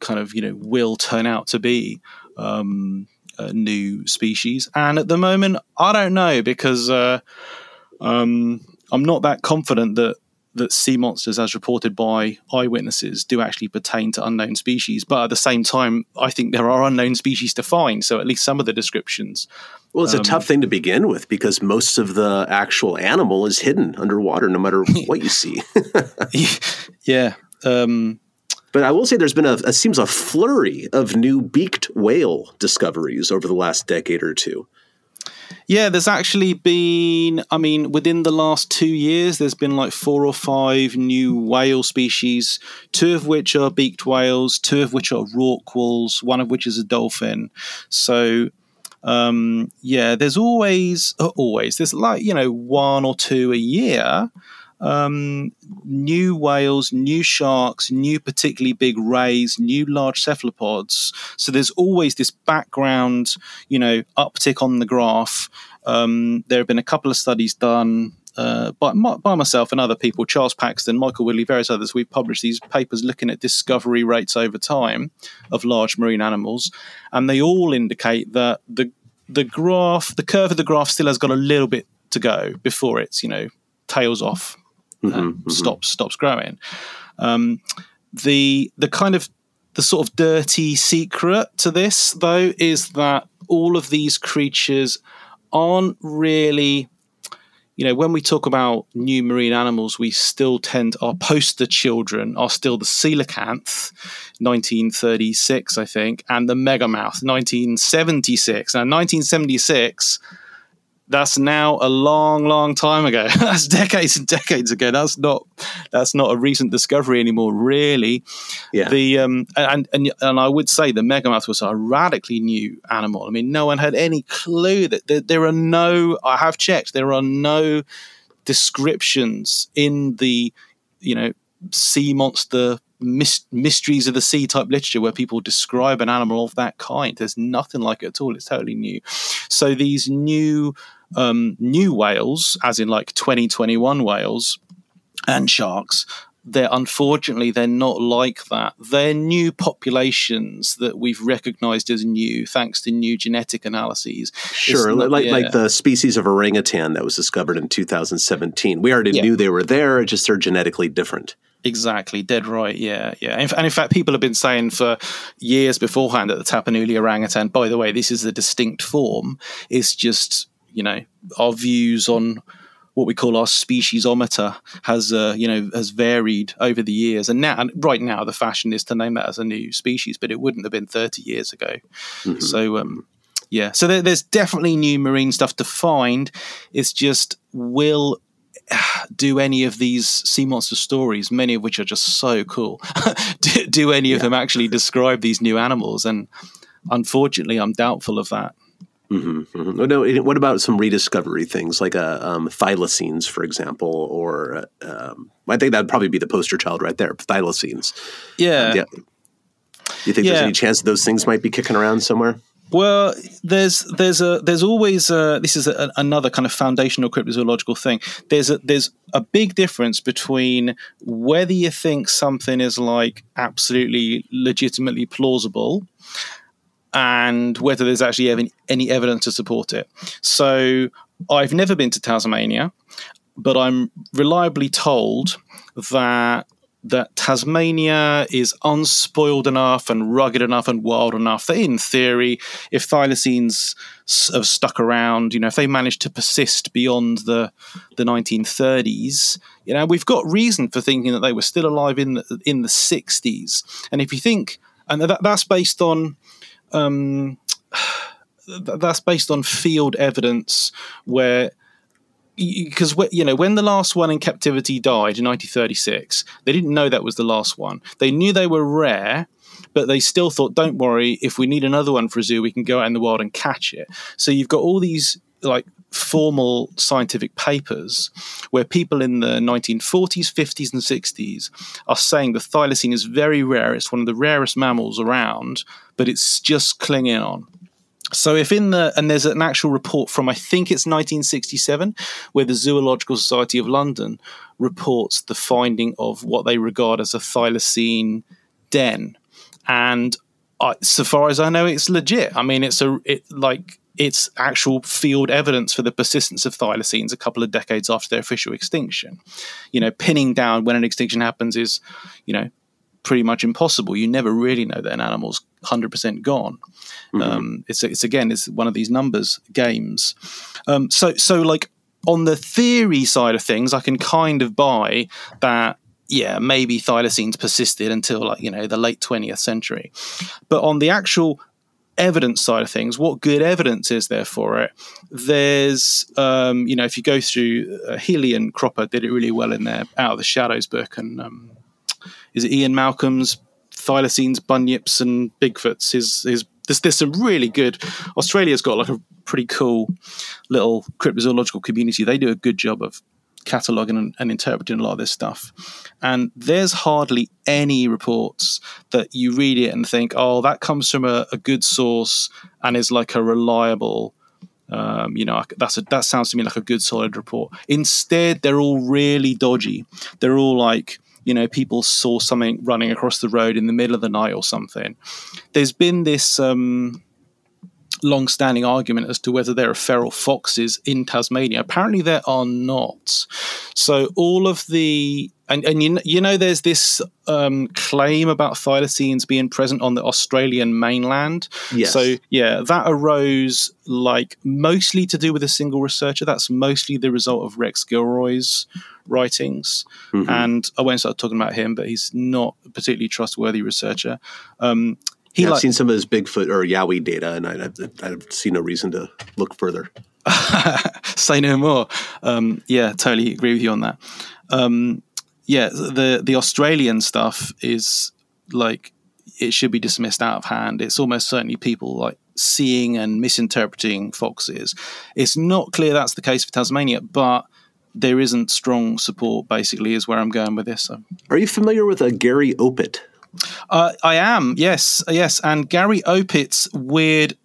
kind of you know will turn out to be um, a new species. And at the moment, I don't know because uh, Um, I'm not that confident that that sea monsters, as reported by eyewitnesses, do actually pertain to unknown species. But at the same time, I think there are unknown species to find. So at least some of the descriptions. Well, it's a tough thing to begin with because most of the actual animal is hidden underwater, no matter what you see. yeah. Um, But I will say there's been a, it seems a flurry of new beaked whale discoveries over the last decade or two. Yeah, there's actually been, I mean, within the last two years, there's been like four or five new whale species, two of which are beaked whales, two of which are rorquals, one of which is a dolphin. So, um, yeah, there's always, uh, always, there's like, you know, one or two a year. Um, new whales, new sharks, new particularly big rays, new large cephalopods. So there's always this background, you know, uptick on the graph. Um, there have been a couple of studies done uh, by, by myself and other people, Charles Paxton, Michael Woodley, various others. We've published these papers looking at discovery rates over time of large marine animals, and they all indicate that the the graph, the curve of the graph, still has got a little bit to go before it's you know tails off and stops stops growing. Um, the the kind of the sort of dirty secret to this though is that all of these creatures aren't really you know when we talk about new marine animals we still tend our poster children are still the coelacanth 1936 i think and the megamouth 1976 now 1976 that's now a long, long time ago. that's decades and decades ago. That's not that's not a recent discovery anymore, really. Yeah. The um and and and I would say the megamouth was a radically new animal. I mean, no one had any clue that there, there are no. I have checked. There are no descriptions in the you know sea monster mysteries of the sea type literature where people describe an animal of that kind. There's nothing like it at all. It's totally new. So these new um, new whales, as in like 2021 whales and sharks, they're unfortunately they're not like that. They're new populations that we've recognized as new thanks to new genetic analyses. Sure, not- like yeah. like the species of orangutan that was discovered in 2017. We already Yeah. knew they were there, just they're genetically different. Exactly, dead right. Yeah, yeah. And in fact, people have been saying for years beforehand that the Tapanuli orangutan, by the way, this is a distinct form. It's just you know our views on what we call our speciesometer has uh, you know has varied over the years, and now and right now the fashion is to name that as a new species, but it wouldn't have been thirty years ago. So um, yeah, so there, there's definitely new marine stuff to find. It's just will do any of these sea monster stories, many of which are just so cool, do, do any of them actually describe these new animals? And unfortunately, I'm doubtful of that. Mhm. Oh, No, what about some rediscovery things like uh, um, thylacines, for example, or uh, um, I think that'd probably be the poster child right there, thylacines. Yeah. Yeah. You think there's any chance those things might be kicking around somewhere? Well, there's there's a there's always a, this is a, another kind of foundational cryptozoological thing. There's a there's a big difference between whether you think something is like absolutely legitimately plausible and whether there's actually any, evidence to support it. So I've never been to Tasmania, but I'm reliably told that that Tasmania is unspoiled enough and rugged enough and wild enough that, in theory, if thylacines have stuck around, you know, if they manage to persist beyond the the 1930s, you know, we've got reason for thinking that they were still alive in the, in the 60s. And if you think, and that, that's based on um, th- that's based on field evidence where because you know when the last one in captivity died in 1936 they didn't know that was the last one. They knew they were rare but they still thought don't worry if we need another one for a zoo we can go out in the wild and catch it. So you've got all these like formal scientific papers where people in the 1940s 50s and 60s are saying the thylacine is very rare. It's one of the rarest mammals around but it's just clinging on so if in the and there's an actual report from I think it's 1967 where the Zoological Society of London reports the finding of what they regard as a thylacine den, and I, so far as I know, it's legit. I mean, it's a it like it's actual field evidence for the persistence of thylacines a couple of decades after their official extinction. You know, pinning down when an extinction happens is, you know, pretty much impossible. You never really know that an animal's 100% gone. Um, it's, it's again, it's one of these numbers games. Um, so, so like on the theory side of things, I can kind of buy that. Yeah, maybe thylacines persisted until like you know the late twentieth century, but on the actual evidence side of things, what good evidence is there for it? There's, um, you know, if you go through uh, Healy and Cropper did it really well in their Out of the Shadows book, and um, is it Ian Malcolm's Thylacines, Bunyips, and Bigfoots? His his there's, there's some really good. Australia's got like a pretty cool little cryptozoological community. They do a good job of cataloging and, and interpreting a lot of this stuff. And there's hardly any reports that you read it and think, oh, that comes from a, a good source and is like a reliable. Um, you know, that's a, that sounds to me like a good solid report. Instead, they're all really dodgy. They're all like, you know, people saw something running across the road in the middle of the night or something. There's been this um, long-standing argument as to whether there are feral foxes in Tasmania. Apparently, there are not. So all of the and, and you, you know there's this um, claim about thylacines being present on the Australian mainland. Yes. So yeah, that arose like mostly to do with a single researcher. That's mostly the result of Rex Gilroy's writings. Mm-hmm. And I won't start talking about him, but he's not a particularly trustworthy researcher. Um, he Yeah, like, I've seen some of his Bigfoot or Yowie data, and I, I've, I've seen no reason to look further. say no more. Um, yeah, totally agree with you on that. Um, yeah, the the Australian stuff is like it should be dismissed out of hand. It's almost certainly people like seeing and misinterpreting foxes. It's not clear that's the case for Tasmania, but there isn't strong support. Basically, is where I'm going with this. So. Are you familiar with a Gary Opit? Uh, I am, yes, yes. And Gary Opit's weird,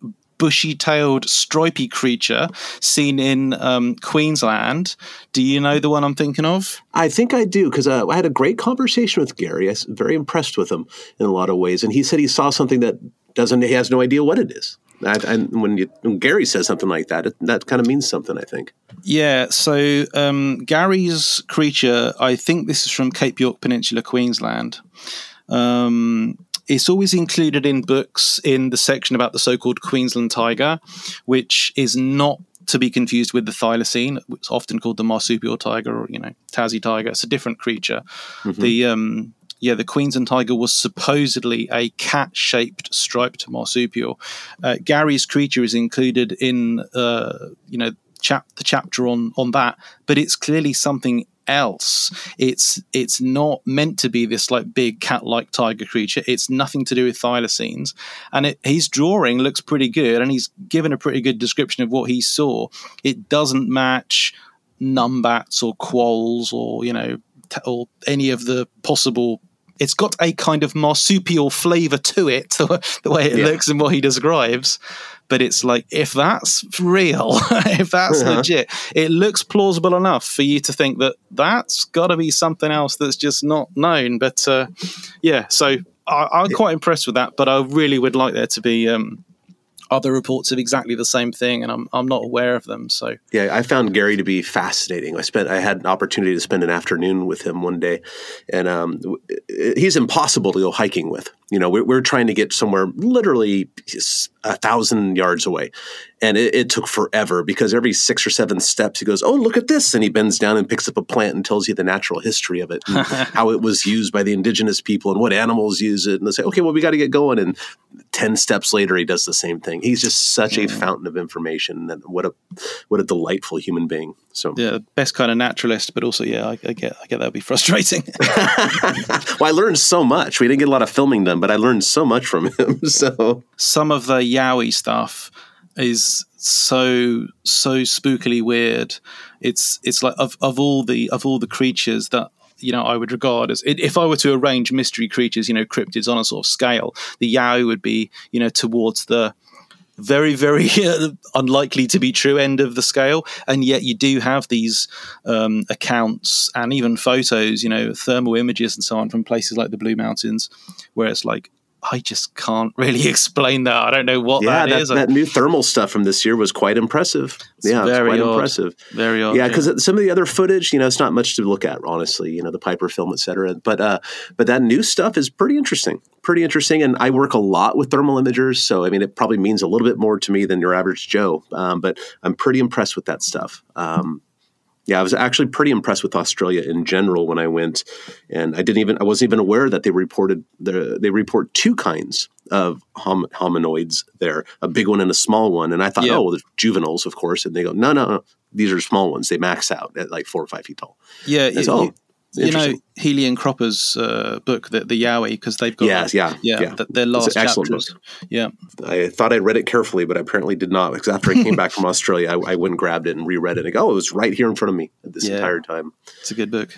bushy tailed, stripy creature seen in um, Queensland. Do you know the one I'm thinking of? I think I do because uh, I had a great conversation with Gary. I was very impressed with him in a lot of ways, and he said he saw something that doesn't. He has no idea what it is. And when, you, when Gary says something like that, it, that kind of means something. I think. Yeah, so um, Gary's creature, I think this is from Cape York Peninsula, Queensland. Um, it's always included in books in the section about the so called Queensland tiger, which is not to be confused with the thylacine. It's often called the marsupial tiger or, you know, Tassie tiger. It's a different creature. The um, yeah, the Queensland tiger was supposedly a cat-shaped striped marsupial. Uh, Gary's creature is included in, uh, you know, chap the chapter on on that, but it's clearly something else. It's it's not meant to be this like big cat-like tiger creature. It's nothing to do with thylacines, and it, his drawing looks pretty good, and he's given a pretty good description of what he saw. It doesn't match numbats or quolls or you know t- or any of the possible it's got a kind of marsupial flavor to it the, the way it Yeah. looks and what he describes but it's like if that's real if that's Uh-huh. legit it looks plausible enough for you to think that that's got to be something else that's just not known but uh, yeah so I, i'm quite impressed with that but i really would like there to be um, other reports of exactly the same thing and i'm, I'm not aware of them so Yeah, I found Gary to be fascinating. I spent I had an opportunity to spend an afternoon with him one day, and um, he's impossible to go hiking with. You know, we're, we're trying to get somewhere literally a thousand yards away, and it, it took forever because every six or seven steps he goes, "Oh, look at this!" and he bends down and picks up a plant and tells you the natural history of it, and how it was used by the indigenous people and what animals use it, and they say, "Okay, well, we got to get going." And ten steps later, he does the same thing. He's just such a fountain of information, and what a what a delightful human being. So, yeah best kind of naturalist but also yeah i, I get i get that would be frustrating well, I learned so much. We didn't get a lot of filming done, but I learned so much from him. So, some of the Yowie stuff is so so spookily weird. It's it's like of, of all the of all the creatures that you know I would regard as if I were to arrange mystery creatures, you know, cryptids on a sort of scale, the Yowie would be you know towards the very very unlikely to be true end of the scale and yet you do have these um, accounts and even photos you know thermal images and so on from places like the blue mountains where it's like I just can't really explain that. I don't know what yeah, that that, is. that new thermal stuff from this year was quite impressive. yeah, very it's quite odd. impressive. Very odd. yeah, because some of the other footage, you know, it's not much to look at, honestly. You know, the Piper film, et cetera. But uh, but that new stuff is pretty interesting, pretty interesting. And I work a lot with thermal imagers, so I mean, it probably means a little bit more to me than your average Joe. Um, but I'm pretty impressed with that stuff. Um, yeah, I was actually pretty impressed with Australia in general when I went, and I didn't even I wasn't even aware that they reported the they report two kinds of hom- hominoids there, a big one and a small one, and I thought, Yeah. oh, well, there's juveniles, of course, and they go, no, no, no, these are small ones. They max out at like four or five feet tall. yeah, you, oh, you- know. Healy and Cropper's uh, book, the, the Yowie, because they've got Yes, yeah, yeah, yeah. th- their It's last an excellent chapters. Yeah, I thought I read it carefully, but I apparently did not because after I came back from Australia, I, I went and grabbed it and reread it. And go, oh, it was right here in front of me this Yeah. entire time. it's a good book.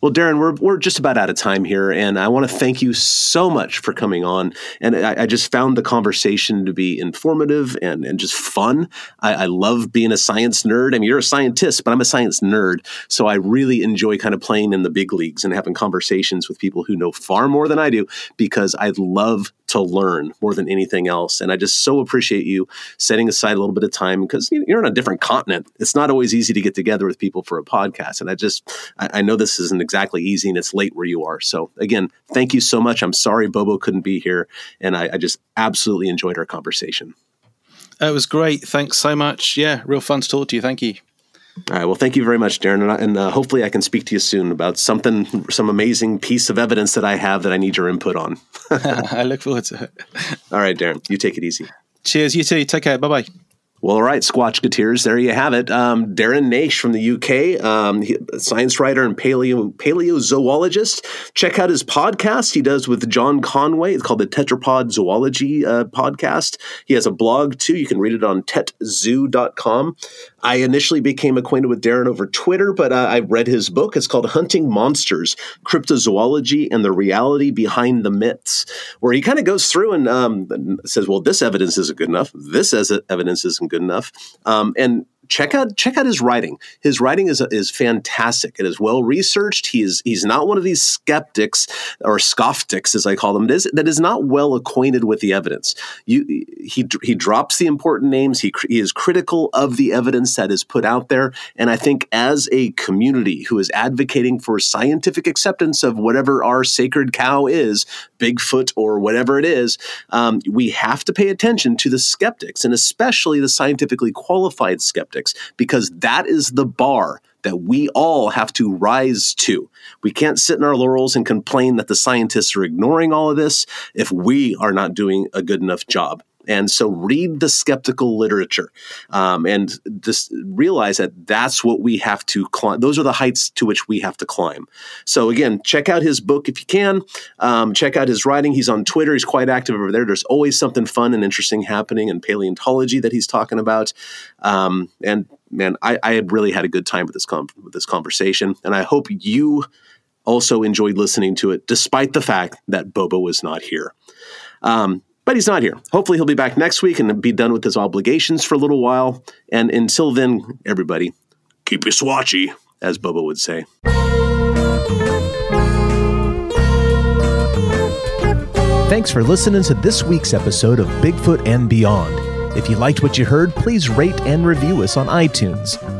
Well, Darren, we're, we're just about out of time here, and I want to thank you so much for coming on. And I, I just found the conversation to be informative and, and just fun. I, I love being a science nerd. I mean, you're a scientist, but I'm a science nerd. So I really enjoy kind of playing in the big leagues and having conversations with people who know far more than I do because I love to learn more than anything else. And I just so appreciate you setting aside a little bit of time because you're on a different continent. It's not always easy to get together with people for a podcast. And I just, I, know this isn't exactly easy and it's late where you are. So again, thank you so much. I'm sorry Bobo couldn't be here. And I, I just absolutely enjoyed our conversation. It was great. Thanks so much. Yeah, real fun to talk to you. Thank you. All right. Well, thank you very much, Darren. And, I- and uh, hopefully I can speak to you soon about something, some amazing piece of evidence that I have that I need your input on. I look forward to it. All right, Darren, you take it easy. Cheers. You too. Take care. Bye bye. Well, all right, Squatch Gateers, there you have it. Um, Darren Naish from the UK, um, he- science writer and paleo paleozoologist. Check out his podcast he does with John Conway. It's called the Tetrapod Zoology uh, Podcast. He has a blog too. You can read it on tetzoo.com. I initially became acquainted with Darren over Twitter, but uh, I read his book. It's called Hunting Monsters Cryptozoology and the Reality Behind the Myths, where he kind of goes through and um, says, well, this evidence isn't good enough. This evidence isn't good enough. Um, and check out check out his writing. His writing is is fantastic. It is well researched. He is he's not one of these skeptics or scofftics, as I call them. That is, that is not well acquainted with the evidence. You he he drops the important names. He he is critical of the evidence that is put out there. And I think as a community who is advocating for scientific acceptance of whatever our sacred cow is, Bigfoot or whatever it is, um, we have to pay attention to the skeptics and especially the scientifically qualified skeptics because that is the bar that we all have to rise to. We can't sit in our laurels and complain that the scientists are ignoring all of this if we are not doing a good enough job. And so read the skeptical literature um, and just realize that that's what we have to climb. Those are the heights to which we have to climb. So, again, check out his book if you can. Um, check out his writing. He's on Twitter. He's quite active over there. There's always something fun and interesting happening in paleontology that he's talking about. Um, and man, I, I had really had a good time with this con with this conversation, and I hope you also enjoyed listening to it, despite the fact that Bobo was not here. Um, but he's not here. Hopefully, he'll be back next week and be done with his obligations for a little while. And until then, everybody, keep your squatchy, as Bobo would say. Thanks for listening to this week's episode of Bigfoot and Beyond. If you liked what you heard, please rate and review us on iTunes.